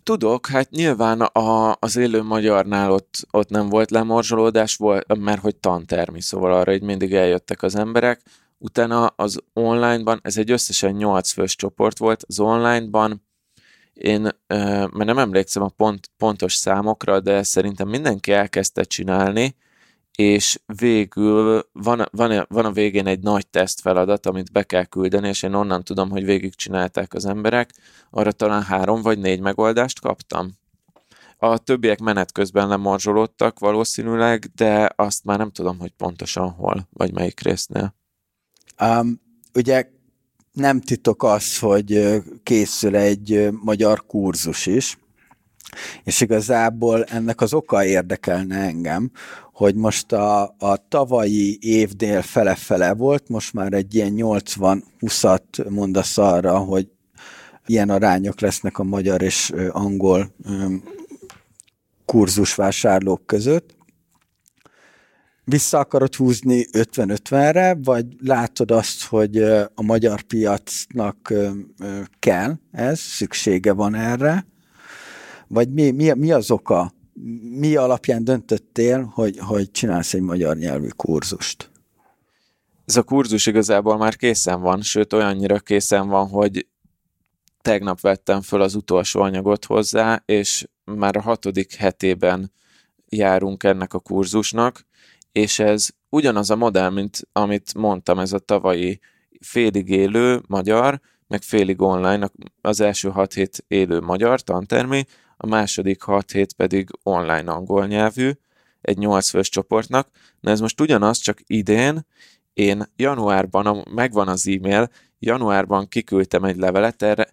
Tudok, hát nyilván a, az élő magyarnál ott, ott nem volt lemorzsolódás, volt, mert hogy tantermi, szóval arra így mindig eljöttek az emberek. Utána az onlineban, ez egy összesen 8 fős csoport volt, az onlineban én, mert nem emlékszem a pont, pontos számokra, de szerintem mindenki elkezdte csinálni, és végül van, van, van a végén egy nagy teszt feladat, amit be kell küldeni, és én onnan tudom, hogy végigcsinálták az emberek. Arra talán három vagy négy megoldást kaptam. A többiek menet közben lemorzsolódtak valószínűleg, de azt már nem tudom, hogy pontosan hol, vagy melyik résznél. Um, ugye nem titok az, hogy készül egy magyar kurzus is, és igazából ennek az oka érdekelne engem, hogy most a, a tavalyi évnél fele-fele volt, most már egy ilyen 80-20-at mondasz arra, hogy ilyen arányok lesznek a magyar és angol kurzusvásárlók között. Vissza akarod húzni 50-50-re, vagy látod azt, hogy a magyar piacnak kell ez, szüksége van erre, vagy mi, mi, mi az oka, mi alapján döntöttél, hogy, hogy csinálsz egy magyar nyelvű kurzust? Ez a kurzus igazából már készen van, sőt olyannyira készen van, hogy tegnap vettem föl az utolsó anyagot hozzá, és már a hatodik hetében járunk ennek a kurzusnak, és ez ugyanaz a modell, mint amit mondtam, ez a tavalyi félig élő magyar, meg félig online, az első hat hét élő magyar tantermi, a második 6 hét pedig online angol nyelvű, egy 8 fős csoportnak. Na ez most ugyanaz, csak idén én januárban, megvan az e-mail, januárban kiküldtem egy levelet erre,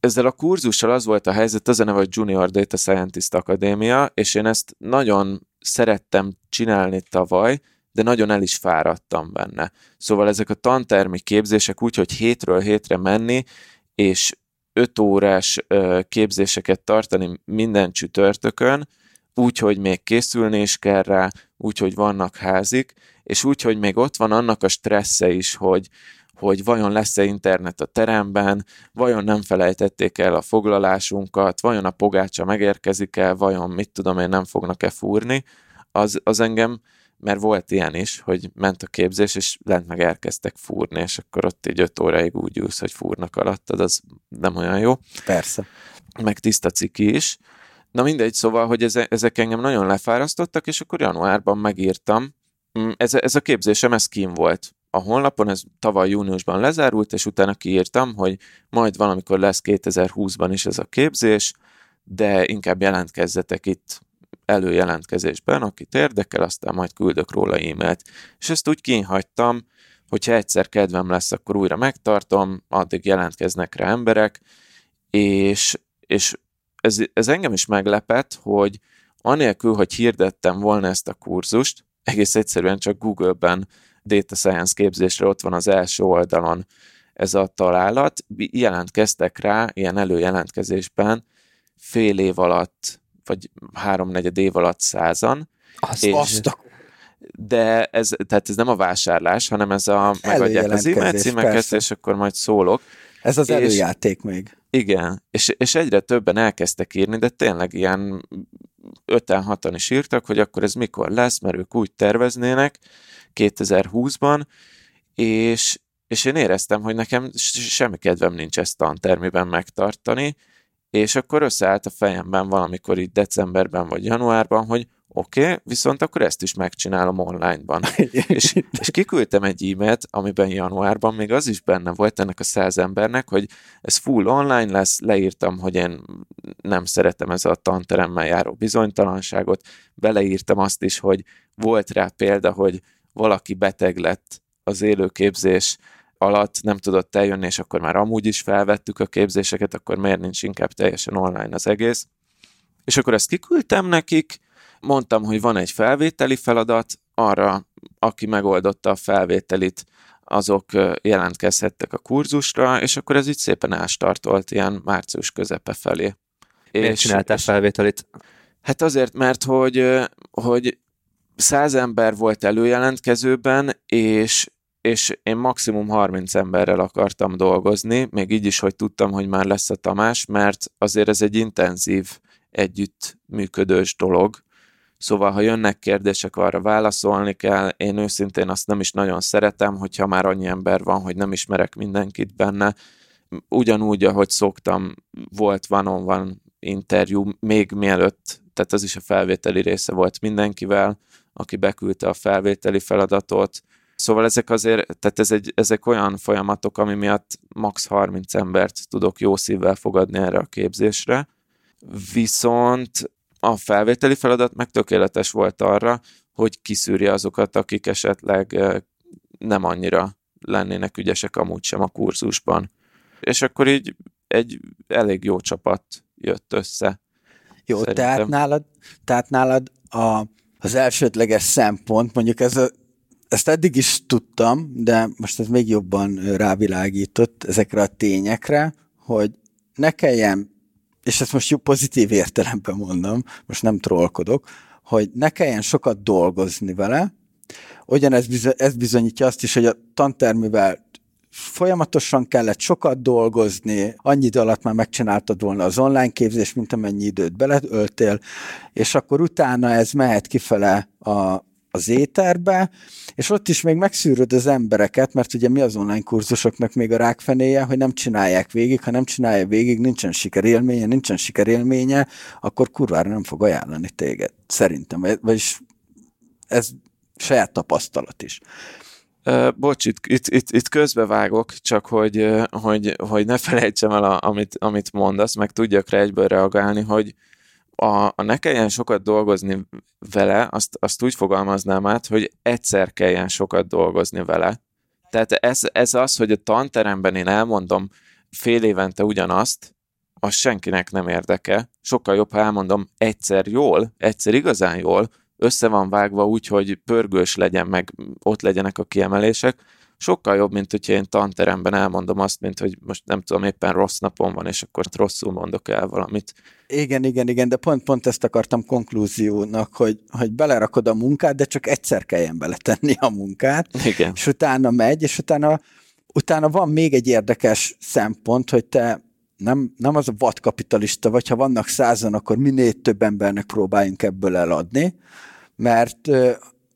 ezzel a kurzussal az volt a helyzet, az a neve, hogy Junior Data Scientist Akadémia, és én ezt nagyon szerettem csinálni tavaly, de nagyon el is fáradtam benne. Szóval ezek a tantermi képzések úgy, hogy hétről hétre menni, és öt órás képzéseket tartani minden csütörtökön, úgy, hogy még készülni is kell rá, úgy, hogy vannak házik, és úgy, hogy még ott van annak a stressze is, hogy, hogy vajon lesz-e internet a teremben, vajon nem felejtették el a foglalásunkat, vajon a pogácsa megérkezik el, vajon mit tudom én nem fognak-e fúrni, az, az engem mert volt ilyen is, hogy ment a képzés, és lent meg elkezdtek fúrni, és akkor ott egy öt óráig úgy ülsz, hogy fúrnak alattad, az nem olyan jó. Persze. Meg tiszta ciki is. Na mindegy, szóval, hogy ezek engem nagyon lefárasztottak, és akkor januárban megírtam. Mm, ez, ez a képzésem, ez kín volt a honlapon, ez tavaly júniusban lezárult, és utána kiírtam, hogy majd valamikor lesz 2020-ban is ez a képzés, de inkább jelentkezzetek itt előjelentkezésben, akit érdekel, aztán majd küldök róla e-mailt. És ezt úgy kínhagytam, hogyha egyszer kedvem lesz, akkor újra megtartom, addig jelentkeznek rá emberek, és, és ez, ez engem is meglepett, hogy anélkül, hogy hirdettem volna ezt a kurzust, egész egyszerűen csak Google-ben Data Science képzésre ott van az első oldalon ez a találat, jelentkeztek rá ilyen előjelentkezésben fél év alatt, vagy háromnegyed év alatt százan. Azt, és, azt a... De ez, tehát ez nem a vásárlás, hanem ez a megadják az e-mail címeket, persze. és akkor majd szólok. Ez az és, előjáték még. Igen, és, és egyre többen elkezdtek írni, de tényleg ilyen öten, hatan is írtak, hogy akkor ez mikor lesz, mert ők úgy terveznének 2020-ban, és, és én éreztem, hogy nekem semmi kedvem nincs ezt tantermiben megtartani, és akkor összeállt a fejemben valamikor itt decemberben vagy januárban, hogy oké, okay, viszont akkor ezt is megcsinálom online-ban. és, és kiküldtem egy e-mailt, amiben januárban még az is benne volt ennek a száz embernek, hogy ez full online lesz, leírtam, hogy én nem szeretem ez a tanteremmel járó bizonytalanságot, beleírtam azt is, hogy volt rá példa, hogy valaki beteg lett az élőképzés alatt nem tudott eljönni, és akkor már amúgy is felvettük a képzéseket, akkor miért nincs inkább teljesen online az egész. És akkor ezt kiküldtem nekik, mondtam, hogy van egy felvételi feladat, arra, aki megoldotta a felvételit, azok jelentkezhettek a kurzusra, és akkor ez így szépen elstartolt ilyen március közepe felé. Miért és, csináltál felvételit? Hát azért, mert hogy, hogy száz ember volt előjelentkezőben, és és én maximum 30 emberrel akartam dolgozni, még így is, hogy tudtam, hogy már lesz a Tamás, mert azért ez egy intenzív, együttműködős dolog. Szóval, ha jönnek kérdések, arra válaszolni kell. Én őszintén azt nem is nagyon szeretem, hogyha már annyi ember van, hogy nem ismerek mindenkit benne. Ugyanúgy, ahogy szoktam, volt van-on-van interjú, még mielőtt, tehát ez is a felvételi része volt mindenkivel, aki beküldte a felvételi feladatot, Szóval ezek azért, tehát ez egy, ezek olyan folyamatok, ami miatt max 30 embert tudok jó szívvel fogadni erre a képzésre, viszont a felvételi feladat meg tökéletes volt arra, hogy kiszűrje azokat, akik esetleg nem annyira lennének ügyesek amúgy sem a kurzusban. És akkor így egy elég jó csapat jött össze. Jó, szerintem. tehát nálad, tehát nálad a, az elsődleges szempont, mondjuk ez a ezt eddig is tudtam, de most ez még jobban rávilágított ezekre a tényekre, hogy ne kelljen, és ezt most jó pozitív értelemben mondom, most nem trollkodok, hogy ne kelljen sokat dolgozni vele, ugyanez bizony, ez bizonyítja azt is, hogy a tantermivel folyamatosan kellett sokat dolgozni, annyi idő alatt már megcsináltad volna az online képzés, mint amennyi időt beleöltél, és akkor utána ez mehet kifele a, az éterbe, és ott is még megszűröd az embereket, mert ugye mi az online kurzusoknak még a rákfenéje, hogy nem csinálják végig, ha nem csinálja végig, nincsen sikerélménye, nincsen sikerélménye, akkor kurvára nem fog ajánlani téged, szerintem. Vagyis ez saját tapasztalat is. Uh, bocs, itt, itt, itt, itt közbevágok, csak hogy, hogy, hogy ne felejtsem el, a, amit, amit mondasz, meg tudjak rá egyből reagálni, hogy, a, a ne kelljen sokat dolgozni vele, azt, azt úgy fogalmaznám át, hogy egyszer kelljen sokat dolgozni vele. Tehát ez, ez az, hogy a tanteremben én elmondom fél évente ugyanazt, az senkinek nem érdeke. Sokkal jobb, ha elmondom egyszer jól, egyszer igazán jól, össze van vágva úgy, hogy pörgős legyen, meg ott legyenek a kiemelések, sokkal jobb, mint hogyha én tanteremben elmondom azt, mint hogy most nem tudom, éppen rossz napom van, és akkor rosszul mondok el valamit. Igen, igen, igen, de pont, pont ezt akartam konklúziónak, hogy, hogy belerakod a munkát, de csak egyszer kelljen beletenni a munkát, igen. és utána megy, és utána, utána van még egy érdekes szempont, hogy te nem, nem az a vadkapitalista vagy, ha vannak százan, akkor minél több embernek próbáljunk ebből eladni, mert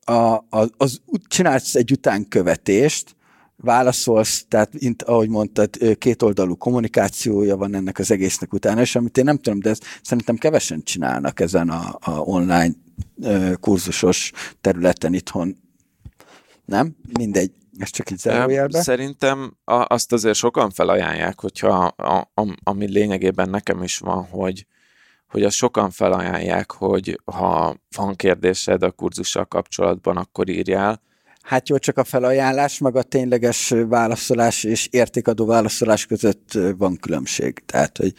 a, a, az, csinálsz egy utánkövetést, válaszolsz, tehát mint ahogy mondtad, kétoldalú kommunikációja van ennek az egésznek utána, és amit én nem tudom, de ezt szerintem kevesen csinálnak ezen a, a online kurzusos területen itthon. Nem? Mindegy. Ez csak így zárójelbe. Szerintem azt azért sokan felajánlják, hogyha a, a, ami lényegében nekem is van, hogy, hogy azt sokan felajánlják, hogy ha van kérdésed a kurzussal kapcsolatban, akkor írjál. Hát jó, csak a felajánlás, meg a tényleges válaszolás és értékadó válaszolás között van különbség. Tehát, hogy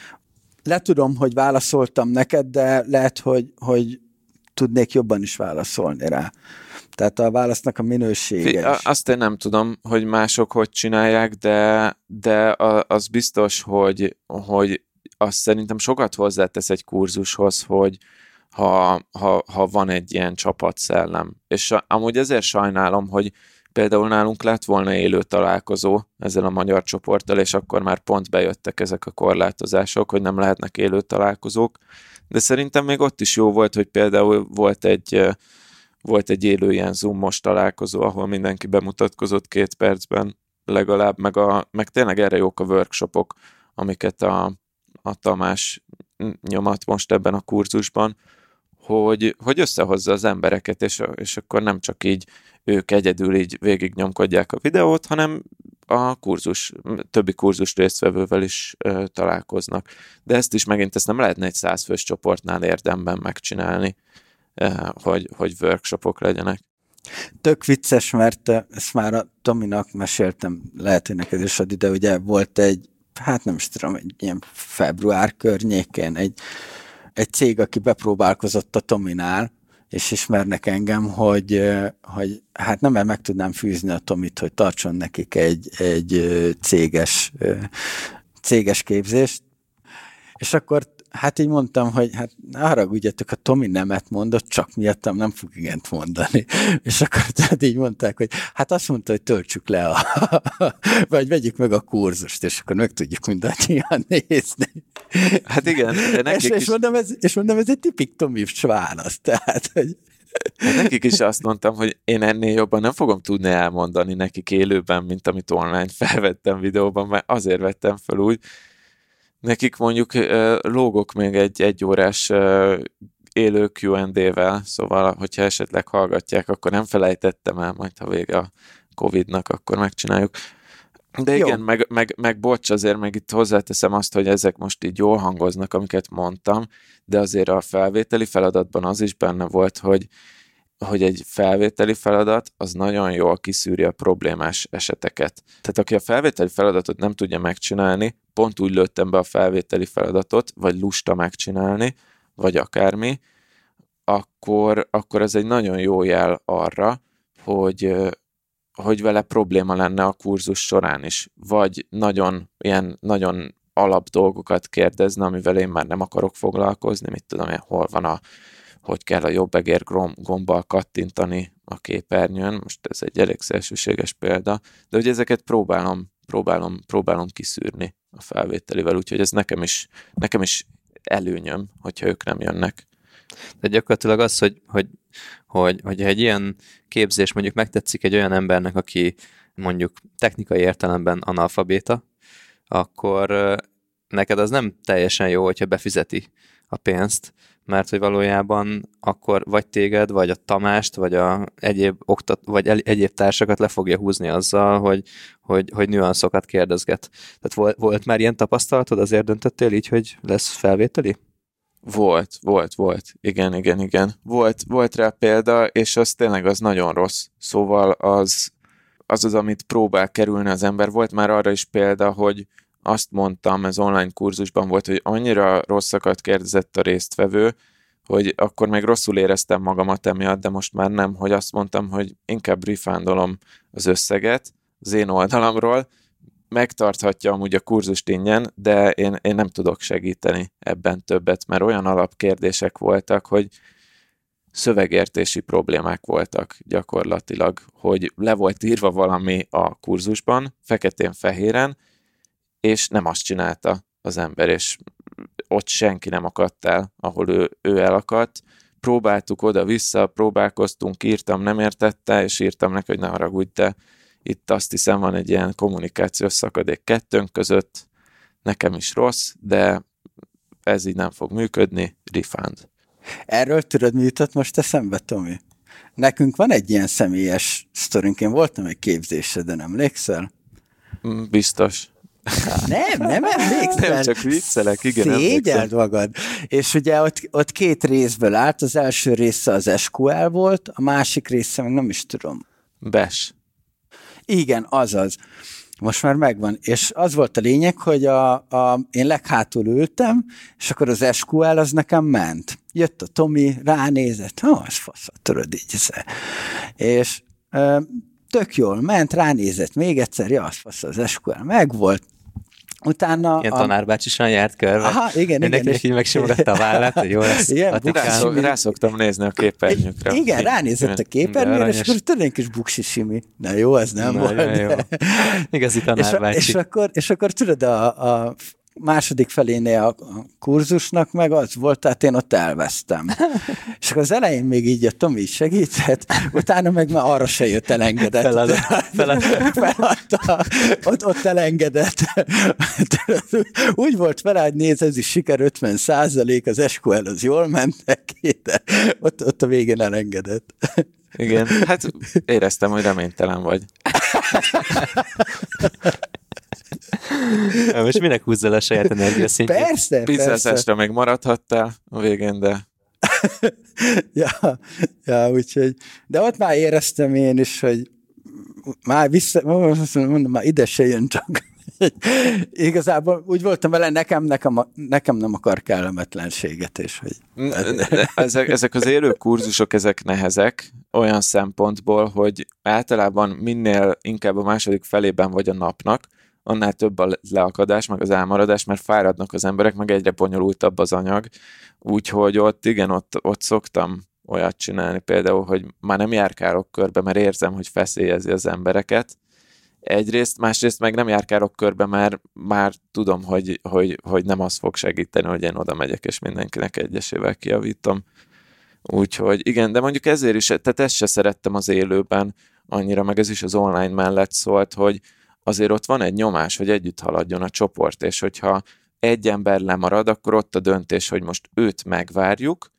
letudom, hogy válaszoltam neked, de lehet, hogy, hogy tudnék jobban is válaszolni rá. Tehát a válasznak a minősége is. Azt én nem tudom, hogy mások hogy csinálják, de, de az biztos, hogy, hogy azt szerintem sokat hozzátesz egy kurzushoz, hogy ha, ha, ha van egy ilyen csapatszellem. És amúgy ezért sajnálom, hogy például nálunk lett volna élő találkozó ezzel a magyar csoporttal, és akkor már pont bejöttek ezek a korlátozások, hogy nem lehetnek élő találkozók, de szerintem még ott is jó volt, hogy például volt egy, volt egy élő ilyen zoomos találkozó, ahol mindenki bemutatkozott két percben legalább, meg, a, meg tényleg erre jók a workshopok, amiket a, a Tamás nyomat most ebben a kurzusban, hogy, hogy összehozza az embereket, és, és akkor nem csak így ők egyedül így végignyomkodják a videót, hanem a kurzus, többi kurzus résztvevővel is ö, találkoznak. De ezt is megint ezt nem lehetne egy százfős csoportnál érdemben megcsinálni, ö, hogy, hogy workshopok legyenek. Tök vicces, mert ezt már a Tominak meséltem, lehet, hogy neked is ad ide, ugye volt egy, hát nem is tudom, egy ilyen február környékén egy, egy cég, aki bepróbálkozott a Tominál, és ismernek engem, hogy, hogy hát nem meg tudnám fűzni a Tomit, hogy tartson nekik egy, egy céges, céges képzést. És akkor hát így mondtam, hogy hát ne haragudjatok, a Tomi nemet mondott, csak miattam nem fog igent mondani. És akkor tehát így mondták, hogy hát azt mondta, hogy töltsük le, a, vagy vegyük meg a kurzust, és akkor meg tudjuk mindannyian nézni. Hát igen, de nekik és, is... és, mondom, ez, és mondom, ez egy tipik Tomi válasz, tehát, hogy Hát nekik is azt mondtam, hogy én ennél jobban nem fogom tudni elmondani nekik élőben, mint amit online felvettem videóban, mert azért vettem fel úgy, Nekik mondjuk lógok még egy egyórás élő Q&A-vel, szóval, hogyha esetleg hallgatják, akkor nem felejtettem el, majd ha vége a Covid-nak, akkor megcsináljuk. De igen, meg, meg, meg bocs, azért meg itt hozzáteszem azt, hogy ezek most így jól hangoznak, amiket mondtam, de azért a felvételi feladatban az is benne volt, hogy hogy egy felvételi feladat az nagyon jól kiszűri a problémás eseteket. Tehát aki a felvételi feladatot nem tudja megcsinálni, pont úgy lőttem be a felvételi feladatot, vagy lusta megcsinálni, vagy akármi, akkor, akkor ez egy nagyon jó jel arra, hogy, hogy vele probléma lenne a kurzus során is, vagy nagyon ilyen nagyon alap dolgokat kérdezne, amivel én már nem akarok foglalkozni, mit tudom én, hol van a hogy kell a jobb egér gombbal kattintani a képernyőn, most ez egy elég szélsőséges példa, de hogy ezeket próbálom, próbálom, próbálom kiszűrni a felvételivel, úgyhogy ez nekem is, nekem is előnyöm, hogyha ők nem jönnek. De gyakorlatilag az, hogy, hogy, hogy, hogy egy ilyen képzés mondjuk megtetszik egy olyan embernek, aki mondjuk technikai értelemben analfabéta, akkor neked az nem teljesen jó, hogyha befizeti a pénzt, mert hogy valójában akkor vagy téged, vagy a Tamást, vagy a egyéb, oktat, vagy egyéb társakat le fogja húzni azzal, hogy, hogy, hogy nüanszokat kérdezget. Tehát volt, volt már ilyen tapasztalatod, azért döntöttél így, hogy lesz felvételi? Volt, volt, volt. Igen, igen, igen. Volt, volt rá példa, és az tényleg az nagyon rossz. Szóval az, az az, amit próbál kerülni az ember. Volt már arra is példa, hogy azt mondtam, ez online kurzusban volt, hogy annyira rosszakat kérdezett a résztvevő, hogy akkor még rosszul éreztem magamat emiatt, de most már nem, hogy azt mondtam, hogy inkább refundolom az összeget az én oldalamról, megtarthatja amúgy a kurzust ingyen, de én, én nem tudok segíteni ebben többet, mert olyan alapkérdések voltak, hogy szövegértési problémák voltak gyakorlatilag, hogy le volt írva valami a kurzusban, feketén-fehéren, és nem azt csinálta az ember, és ott senki nem akadt el, ahol ő, ő elakadt. próbáltuk oda-vissza, próbálkoztunk, írtam, nem értette, és írtam neki, hogy ne haragudj, de itt azt hiszem van egy ilyen kommunikációs szakadék kettőnk között, nekem is rossz, de ez így nem fog működni, refund. Erről tudod, mi jutott most eszembe, Tomi? Nekünk van egy ilyen személyes sztorink. Én voltam egy képzéseden, emlékszel? Mm, Biztos. Nem, nem emlékszel. Nem, csak viccelek, igen, Szégyeld emlékszem. magad. És ugye ott, ott két részből állt, az első része az SQL volt, a másik része meg nem is tudom. Bes. Igen, azaz. Most már megvan. És az volt a lényeg, hogy a, a, én leghátul ültem, és akkor az SQL az nekem ment. Jött a Tomi, ránézett, ha, az fasz, tudod így. ez- És ö, tök jól ment, ránézett még egyszer, ja, az fasz, az SQL megvolt. Utána... Ilyen a- tanárbácsisan járt körbe. Aha, igen, igen. Mindenkinek és- így megsimogatta a vállát, hogy jó lesz. Igen, Atikám. bukás. Rászok, rászoktam nézni a képernyőkre. Igen, ránézett a képernyőre, és akkor egy kis buksi simi. Na jó, az nem Nagyon volt. jó. Igazi És, tanárbácsi. és, akkor, és akkor tudod, a, a második felénél a, kurzusnak meg az volt, tehát én ott elvesztem. és akkor az elején még így a Tomi segített, utána meg már arra se jött elengedett. Feladott. Feladott. Feladta, ott, ott elengedett. Úgy volt vele, hogy néz, ez is siker 50 százalék, az SQL az jól ment neki, de ott, ott a végén elengedett. Igen, hát éreztem, hogy reménytelen vagy. Most minek húzza le a saját energiaszintjét? Persze, persze. Pizzázásra meg maradhattál a végén, de Ja, ja, úgyhogy, de ott már éreztem én is, hogy már vissza, mondom, már ide se jön csak. Igazából úgy voltam vele, nekem, nekem, nekem nem akar kellemetlenséget, és hogy ezek, ezek az élő kurzusok, ezek nehezek olyan szempontból, hogy általában minél inkább a második felében vagy a napnak, annál több a leakadás, meg az elmaradás, mert fáradnak az emberek, meg egyre bonyolultabb az anyag. Úgyhogy ott, igen, ott, ott szoktam olyat csinálni például, hogy már nem járkálok körbe, mert érzem, hogy feszélyezi az embereket. Egyrészt, másrészt meg nem járkálok körbe, mert már tudom, hogy, hogy, hogy nem az fog segíteni, hogy én oda megyek, és mindenkinek egyesével kiavítom. Úgyhogy igen, de mondjuk ezért is, tehát ezt se szerettem az élőben annyira, meg ez is az online mellett szólt, hogy azért ott van egy nyomás, hogy együtt haladjon a csoport, és hogyha egy ember lemarad, akkor ott a döntés, hogy most őt megvárjuk,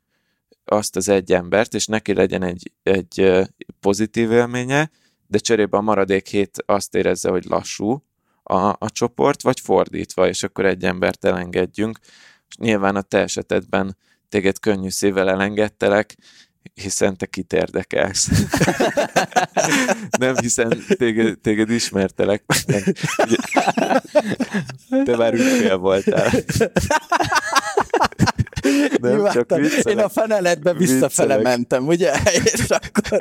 azt az egy embert, és neki legyen egy, egy pozitív élménye, de cserébe a maradék hét azt érezze, hogy lassú a, a csoport, vagy fordítva, és akkor egy embert elengedjünk. És nyilván a te esetedben téged könnyű szívvel elengedtelek, hiszen te kit érdekelsz. Nem, hiszen téged, téged ismertelek. Te már ügyfél voltál. Nem, csak Nyugodtan. viccelek. Én a feneletbe visszafele Viccelek. mentem, ugye? És akkor...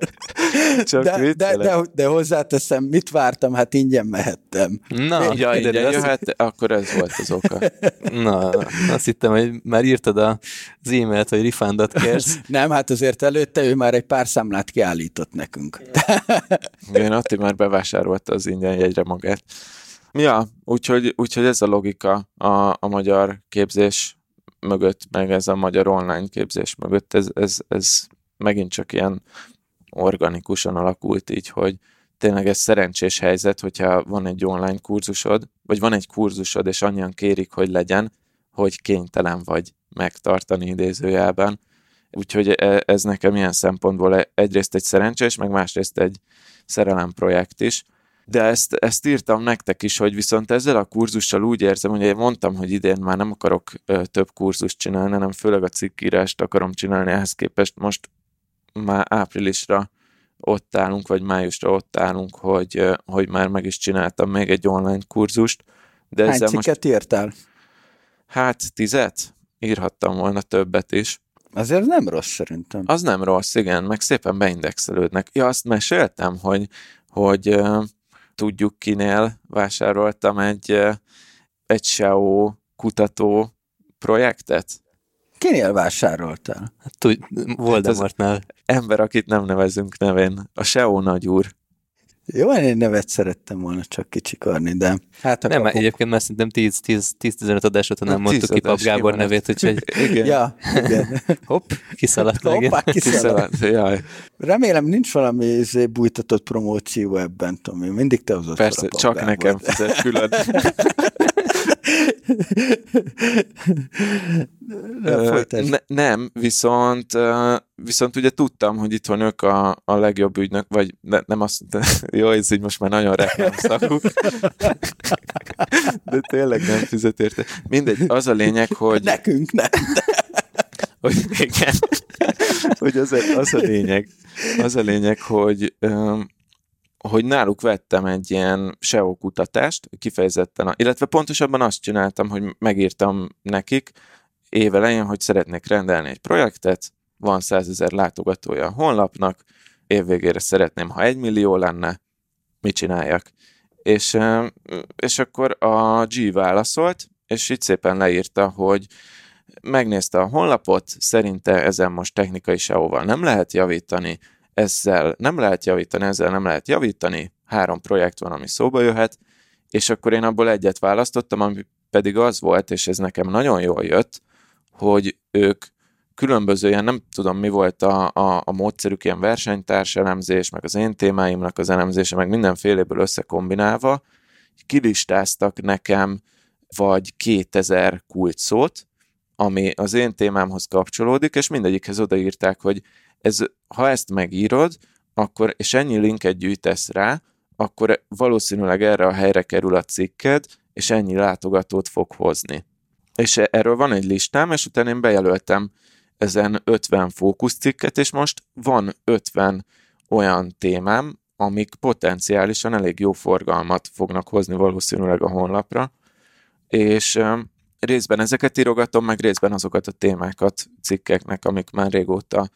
Csak de, de, viccelek. de, de hozzáteszem, mit vártam? Hát ingyen mehettem. Na, Ja, igen, azt- jöhet, akkor ez volt az oka. Na, azt hittem, hogy már írtad a- az e-mailt, hogy refundot kérsz. Nem, hát azért előtte ő már egy pár számlát kiállított nekünk. Igen, Atti már bevásárolta az ingyen jegyre magát. Ja, úgyhogy, úgyhogy ez a logika a, a magyar képzés mögött, meg ez a magyar online képzés mögött, ez, ez, ez megint csak ilyen organikusan alakult így, hogy tényleg ez szerencsés helyzet, hogyha van egy online kurzusod, vagy van egy kurzusod, és annyian kérik, hogy legyen, hogy kénytelen vagy megtartani idézőjelben. Úgyhogy e- ez nekem ilyen szempontból egyrészt egy szerencsés, meg másrészt egy szerelem projekt is. De ezt, ezt írtam nektek is, hogy viszont ezzel a kurzussal úgy érzem, hogy én mondtam, hogy idén már nem akarok több kurzust csinálni, hanem főleg a cikkírást akarom csinálni, ehhez képest most már áprilisra ott állunk, vagy májusra ott állunk, hogy, hogy már meg is csináltam még egy online kurzust. De Hány ezzel most, cikket írtál? hát tizet? Írhattam volna többet is. Azért nem rossz szerintem. Az nem rossz, igen, meg szépen beindexelődnek. Ja, azt meséltem, hogy, hogy tudjuk kinél vásároltam egy, egy SEO kutató projektet. Kinél vásároltál? Hát, tud, Voldemortnál. Ember, akit nem nevezünk nevén, a SEO nagyúr. Jó, én egy nevet szerettem volna csak kicsikarni, de hát Nem, kapok. egyébként már szerintem 10-15 adás óta nem mondtuk ki 10 adás Pap Gábor kimaradt. nevét, úgyhogy Igen. Ja, igen. hopp, kiszaladt meg. Hoppá, kiszaladt. Kiszaladt, jaj. Remélem nincs valami izé, bújtatott promóció ebben, Tomi. Mindig te hozott Persze, csak Pap nekem fizet külön. Folytasd. ne, nem, viszont, viszont ugye tudtam, hogy itt van ők a, a legjobb ügynök, vagy ne, nem azt, de, jó, ez így most már nagyon reklámszakú. De tényleg nem fizet érte. Mindegy, az a lényeg, hogy... Nekünk nem. hogy igen, hogy az a, az a lényeg, az a lényeg, hogy öm, hogy náluk vettem egy ilyen SEO kutatást, kifejezetten, a- illetve pontosabban azt csináltam, hogy megírtam nekik évelején, hogy szeretnék rendelni egy projektet, van 100 ezer látogatója a honlapnak, évvégére szeretném, ha egy millió lenne, mit csináljak? És, és akkor a G válaszolt, és itt szépen leírta, hogy megnézte a honlapot, szerinte ezen most technikai SEO-val nem lehet javítani, ezzel nem lehet javítani, ezzel nem lehet javítani, három projekt van, ami szóba jöhet, és akkor én abból egyet választottam, ami pedig az volt, és ez nekem nagyon jól jött, hogy ők különböző, ilyen nem tudom mi volt a, a, a módszerük, ilyen versenytárs elemzés, meg az én témáimnak az elemzése, meg mindenféléből összekombinálva, kilistáztak nekem vagy 2000 kulcsszót, ami az én témámhoz kapcsolódik, és mindegyikhez odaírták, hogy ez, ha ezt megírod, akkor, és ennyi linket gyűjtesz rá, akkor valószínűleg erre a helyre kerül a cikked, és ennyi látogatót fog hozni. És e- erről van egy listám, és utána én bejelöltem ezen 50 fókuszcikket, és most van 50 olyan témám, amik potenciálisan elég jó forgalmat fognak hozni valószínűleg a honlapra, és részben ezeket írogatom, meg részben azokat a témákat cikkeknek, amik már régóta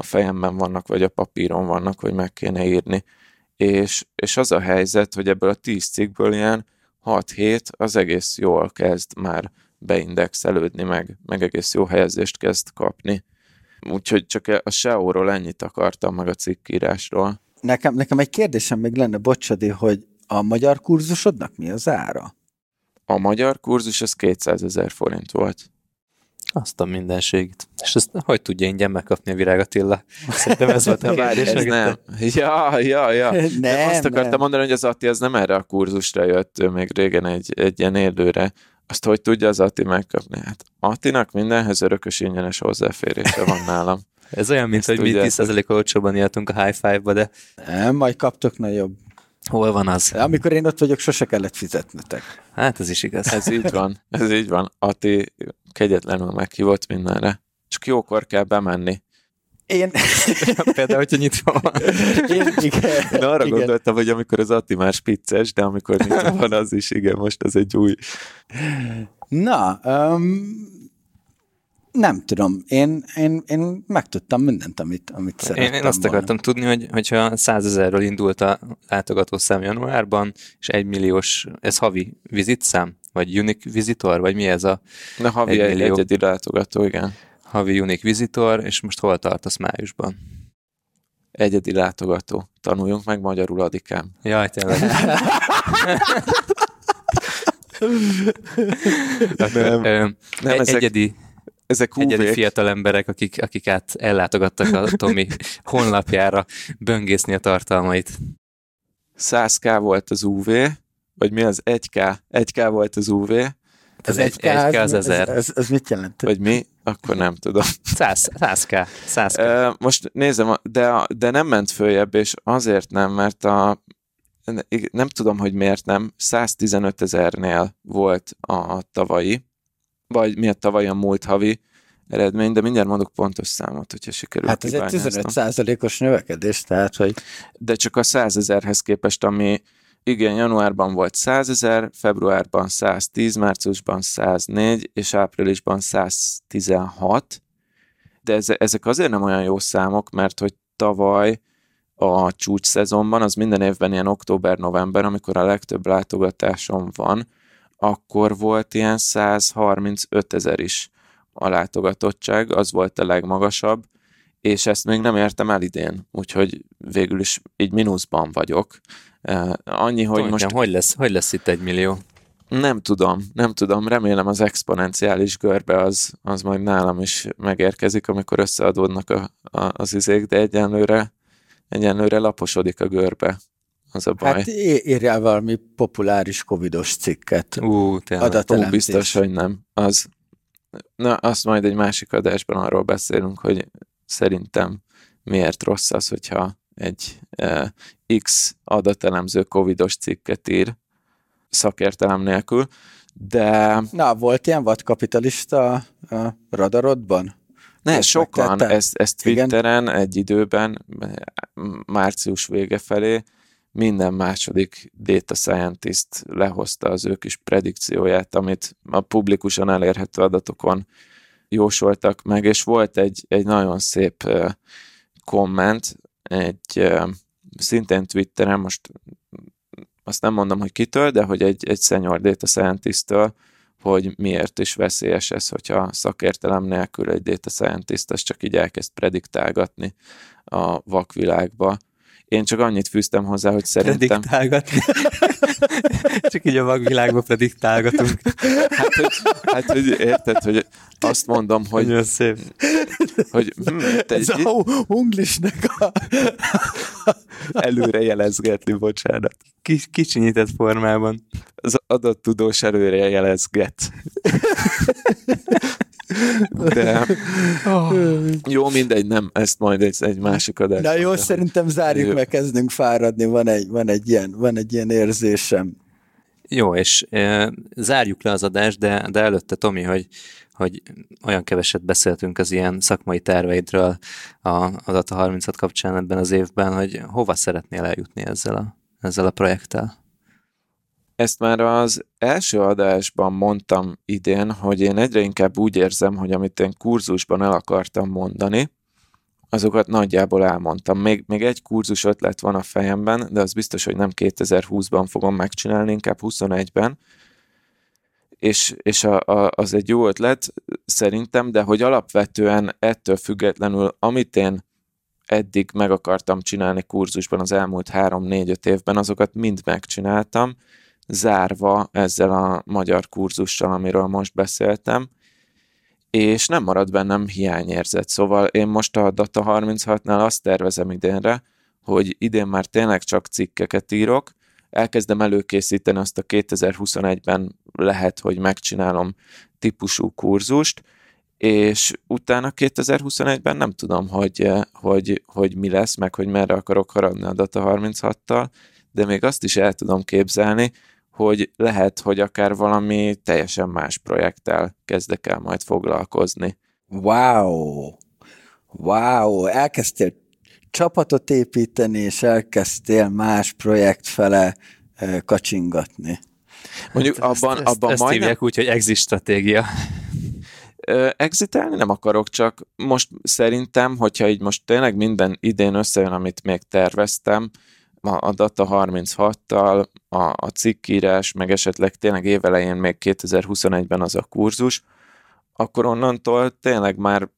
a fejemben vannak, vagy a papíron vannak, hogy meg kéne írni. És, és az a helyzet, hogy ebből a 10 cikkből ilyen 6-7 az egész jól kezd már beindexelődni, meg, meg egész jó helyezést kezd kapni. Úgyhogy csak a SEO-ról ennyit akartam, meg a cikkírásról. Nekem, nekem egy kérdésem még lenne, bocsadi, hogy a magyar kurzusodnak mi az ára? A magyar kurzus az 200 ezer forint volt. Azt a mindenségét. És ezt hogy tudja ingyen megkapni a Virág Attila? Szerintem ez volt a kérdés. ez nem. Ja, ja, ja. Nem, Nem, azt akartam nem. mondani, hogy az Atti az nem erre a kurzusra jött, ő még régen egy, egy ilyen élőre. Azt hogy tudja az Atti megkapni? Hát Attinak mindenhez örökös ingyenes hozzáférése van nálam. Ez olyan, mint Ezt hogy mi tudjátok. 10% olcsóban jöttünk a high five-ba, de Nem, majd kaptok nagyobb. Hol van az? Amikor én ott vagyok, sose kellett fizetnetek. Hát ez is igaz. Ez így van, ez így van. Atti kegyetlenül meghívott mindenre. Csak jókor kell bemenni. Én, Például, hogyha nyitva van. én igen, Én arra igen. gondoltam, hogy amikor az Atti már spicces, de amikor nyitva van, az is igen, most ez egy új. Na, um, nem tudom. Én, én, én megtudtam mindent, amit, amit Én, szerettem én azt volna. akartam tudni, hogy, hogyha 100 ezerről indult a látogatószám januárban, és egy milliós, ez havi vizitszám? Vagy unique visitor? Vagy mi ez a Na, havi Egy millió. egyedi látogató, igen. havi unique visitor, és most hol tartasz májusban? Egyedi látogató. Tanuljunk meg magyarul, Adikám. Jaj, tényleg. Nem, nem egy- ezek, egyedi, ezek egyedi húvék. fiatal emberek, akik, akik át ellátogattak a Tomi honlapjára böngészni a tartalmait. 100k volt az UV, vagy mi az 1k? 1k volt az UV, Ez Az egy, 1K, egy az ez, ezer. ez, ez, mit jelent? vagy mi? Akkor nem tudom. 100, 100k. 100k. Ö, Most nézem, de, de nem ment följebb, és azért nem, mert a nem tudom, hogy miért nem, 115 ezernél volt a tavalyi, vagy mi a tavalyi a múlt havi eredmény, de mindjárt mondok pontos számot, hogyha sikerül Hát ez egy kibányáznom. 15%-os növekedés, tehát, hogy de csak a 100 ezerhez képest, ami igen, januárban volt 100 ezer, februárban 110, márciusban 104, és áprilisban 116, de ez, ezek azért nem olyan jó számok, mert hogy tavaly a csúcs szezonban, az minden évben ilyen október-november, amikor a legtöbb látogatásom van, akkor volt ilyen 135 ezer is a látogatottság, az volt a legmagasabb, és ezt még nem értem el idén, úgyhogy végül is így mínuszban vagyok. Annyi, hogy Tudjam, most... Hogy lesz, hogy lesz itt egy millió? Nem tudom, nem tudom, remélem az exponenciális görbe az, az majd nálam is megérkezik, amikor összeadódnak a, a, az izék, de egyenlőre, egyenlőre laposodik a görbe. Az a baj. Hát írjál valami populáris covidos cikket. Ú, tényleg. Ó, biztos, hogy nem. Az, na, azt majd egy másik adásban arról beszélünk, hogy szerintem miért rossz az, hogyha egy eh, X adatelemző covidos cikket ír, szakértelem nélkül, de... Na, volt ilyen vadkapitalista a radarodban? Ne, ezt sokan, ezt, ezt Twitteren Igen? egy időben, március vége felé, minden második data scientist lehozta az ő kis predikcióját, amit a publikusan elérhető adatokon jósoltak meg, és volt egy, egy nagyon szép komment, egy szintén Twitteren, most azt nem mondom, hogy kitől, de hogy egy, egy senior data scientist-től, hogy miért is veszélyes ez, hogyha szakértelem nélkül egy data scientist az csak így elkezd prediktálgatni a vakvilágba. Én csak annyit fűztem hozzá, hogy szerintem... Prediktálgatni? csak így a vakvilágba prediktálgatunk. Hát hogy, hát, hogy érted, hogy azt mondom, hogy... Nagyon szép. Hogy, hm, te Ez egy, a hunglisnek a... előre jelezgetni, bocsánat. Kis, kicsinyített formában. Az adattudós előre jelezget. De oh. jó, mindegy, nem, ezt majd egy, egy másik adás. Na jó, szerintem zárjuk jó. meg, kezdünk fáradni, van egy, van egy, ilyen, van egy ilyen érzésem. Jó, és e, zárjuk le az adást, de, de előtte, Tomi, hogy, hogy olyan keveset beszéltünk az ilyen szakmai terveidről a, a Data 36 kapcsán ebben az évben, hogy hova szeretnél eljutni ezzel a, ezzel a projekttel? Ezt már az első adásban mondtam idén, hogy én egyre inkább úgy érzem, hogy amit én kurzusban el akartam mondani, azokat nagyjából elmondtam. Még, még egy kurzus ötlet van a fejemben, de az biztos, hogy nem 2020-ban fogom megcsinálni, inkább 21-ben, és, és a, a, az egy jó ötlet szerintem, de hogy alapvetően ettől függetlenül, amit én eddig meg akartam csinálni kurzusban az elmúlt 3-4-5 évben, azokat mind megcsináltam, zárva ezzel a magyar kurzussal, amiről most beszéltem, és nem marad bennem hiányérzet. Szóval én most a Data 36-nál azt tervezem idénre, hogy idén már tényleg csak cikkeket írok, elkezdem előkészíteni azt a 2021-ben lehet, hogy megcsinálom típusú kurzust, és utána 2021-ben nem tudom, hogy, hogy, hogy mi lesz, meg hogy merre akarok haradni a Data 36-tal, de még azt is el tudom képzelni, hogy lehet, hogy akár valami teljesen más projekttel kezdek el majd foglalkozni. Wow! Wow! Elkezdtél csapatot építeni, és elkezdtél más projekt fele kacsingatni. Mondjuk hát abban, ezt, abban ezt, majdnem... Ezt úgy, hogy exit stratégia. Exitelni nem akarok, csak most szerintem, hogyha így most tényleg minden idén összejön, amit még terveztem, a Data 36-tal, a, a cikkírás, meg esetleg tényleg évelején még 2021-ben az a kurzus, akkor onnantól tényleg már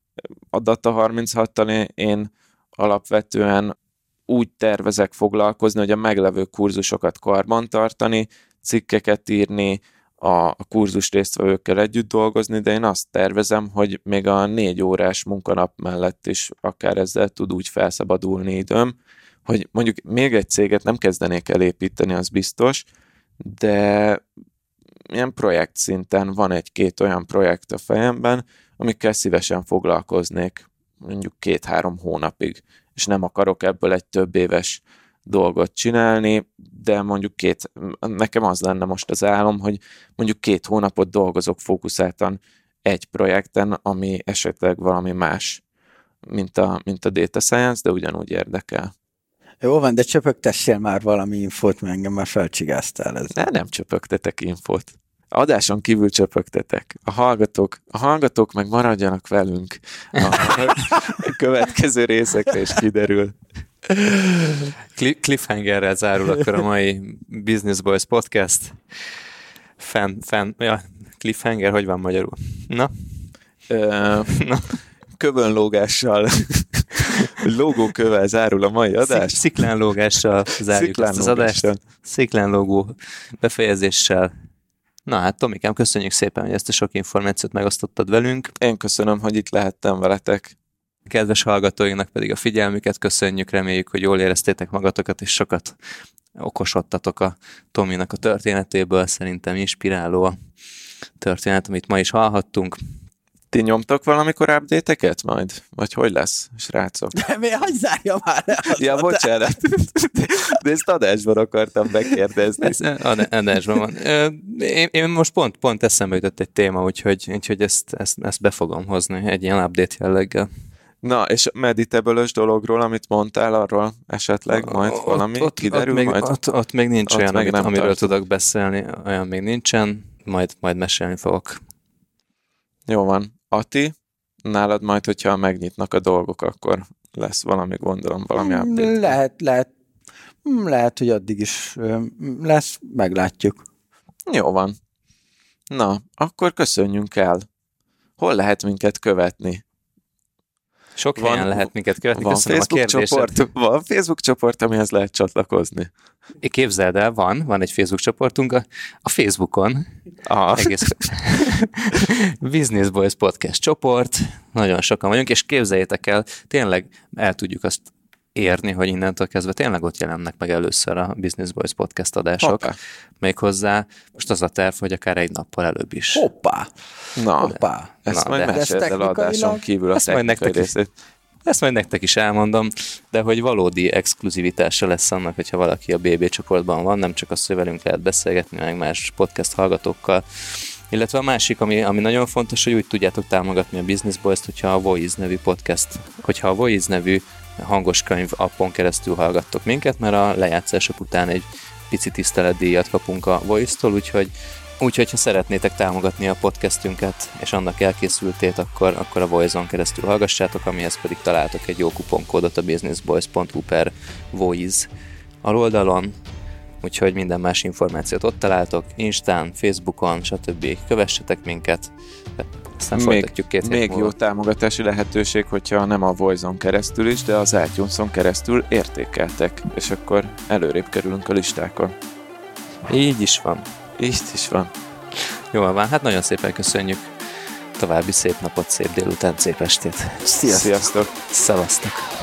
a Data 36-tal én alapvetően úgy tervezek foglalkozni, hogy a meglevő kurzusokat karbantartani, cikkeket írni, a kurzus résztvevőkkel együtt dolgozni, de én azt tervezem, hogy még a négy órás munkanap mellett is akár ezzel tud úgy felszabadulni időm, hogy mondjuk még egy céget nem kezdenék elépíteni, az biztos, de ilyen projekt szinten van egy-két olyan projekt a fejemben, amikkel szívesen foglalkoznék mondjuk két-három hónapig, és nem akarok ebből egy több éves dolgot csinálni, de mondjuk két, nekem az lenne most az álom, hogy mondjuk két hónapot dolgozok fókuszáltan egy projekten, ami esetleg valami más, mint a, mint a data science, de ugyanúgy érdekel. Jó van, de csöpögtessél már valami infót, mert engem már felcsigáztál ez. Ne, nem csöpögtetek infót. Adáson kívül csöpögtetek. A hallgatók, a hallgatók meg maradjanak velünk. A következő részekre is kiderül. Cliffhangerrel zárul akkor a mai Business Boys podcast. Fan, fan, ja, cliffhanger, hogy van magyarul? Na? Ö, Na. Kövönlógással Logókövel zárul a mai adás. Szik- sziklánlógással zárjuk ezt az adást. Sziklánlógó befejezéssel. Na hát Tomikám, köszönjük szépen, hogy ezt a sok információt megosztottad velünk. Én köszönöm, hogy itt lehettem veletek. Kedves hallgatóinknak pedig a figyelmüket köszönjük, reméljük, hogy jól éreztétek magatokat, és sokat okosodtatok a Tominak a történetéből. Szerintem inspiráló a történet, amit ma is hallhattunk. Ti nyomtok valamikor update-eket majd? Vagy hogy lesz, srácok? De mi, hogy zárja már le Ja, bocsánat. De ezt adásban akartam megkérdezni. Ez ad- adásban van. Én, én most pont, pont eszembe jutott egy téma, úgyhogy, úgyhogy ezt, ezt, ezt be fogom hozni egy ilyen update jelleggel. Na, és meditable dologról, amit mondtál, arról esetleg majd valami ott, kiderül ott még, majd? Ott, ott még nincs Ott olyan, meg amit, nem amiről tartok. tudok beszélni, olyan még nincsen, majd, majd mesélni fogok. Jó van. Ati, nálad majd, hogyha megnyitnak a dolgok, akkor lesz valami, gondolom, valami Hmm, update. Lehet, lehet, hmm, lehet, hogy addig is lesz, meglátjuk. Jó van. Na, akkor köszönjünk el. Hol lehet minket követni? Sok Van- helyen lehet minket követni, Van köszönöm a Facebook csoport, van Facebook csoport, amihez lehet csatlakozni. Képzeld el, van, van egy Facebook csoportunk a, a Facebookon, Aha. egész Business Boys Podcast csoport, nagyon sokan vagyunk, és képzeljétek el, tényleg el tudjuk azt érni, hogy innentől kezdve tényleg ott jelennek meg először a Business Boys Podcast adások, Hoppá. méghozzá most az a terv, hogy akár egy nappal előbb is. Hoppá, Na, hoppá. ezt Na, majd de- el adáson kívül a Ezt majd nektek is- részét. Ezt majd nektek is elmondom, de hogy valódi exkluzivitása lesz annak, hogyha valaki a BB csoportban van, nem csak az, hogy velünk lehet beszélgetni, meg más podcast hallgatókkal. Illetve a másik, ami, ami nagyon fontos, hogy úgy tudjátok támogatni a Business Boys-t, hogyha a Voice nevű podcast, hogyha a Voice nevű hangos könyv appon keresztül hallgattok minket, mert a lejátszások után egy pici tiszteletdíjat kapunk a Voice-tól, úgyhogy Úgyhogy, ha szeretnétek támogatni a podcastünket és annak elkészültét, akkor, akkor a Voice-on keresztül hallgassátok, amihez pedig találtok egy jó kuponkódot a businessboys.hu per Voice aloldalon, úgyhogy minden más információt ott találtok, Instán, Facebookon, stb. Kövessetek minket, aztán Még, folytatjuk két még múlva. jó támogatási lehetőség, hogyha nem a Voice-on keresztül is, de az iTunes-on keresztül értékeltek, és akkor előrébb kerülünk a listákon. Így is van. Így is van. Jól van, hát nagyon szépen köszönjük. További szép napot, szép délután, szép estét. Sziasztok! Sziasztok! Szevasztok!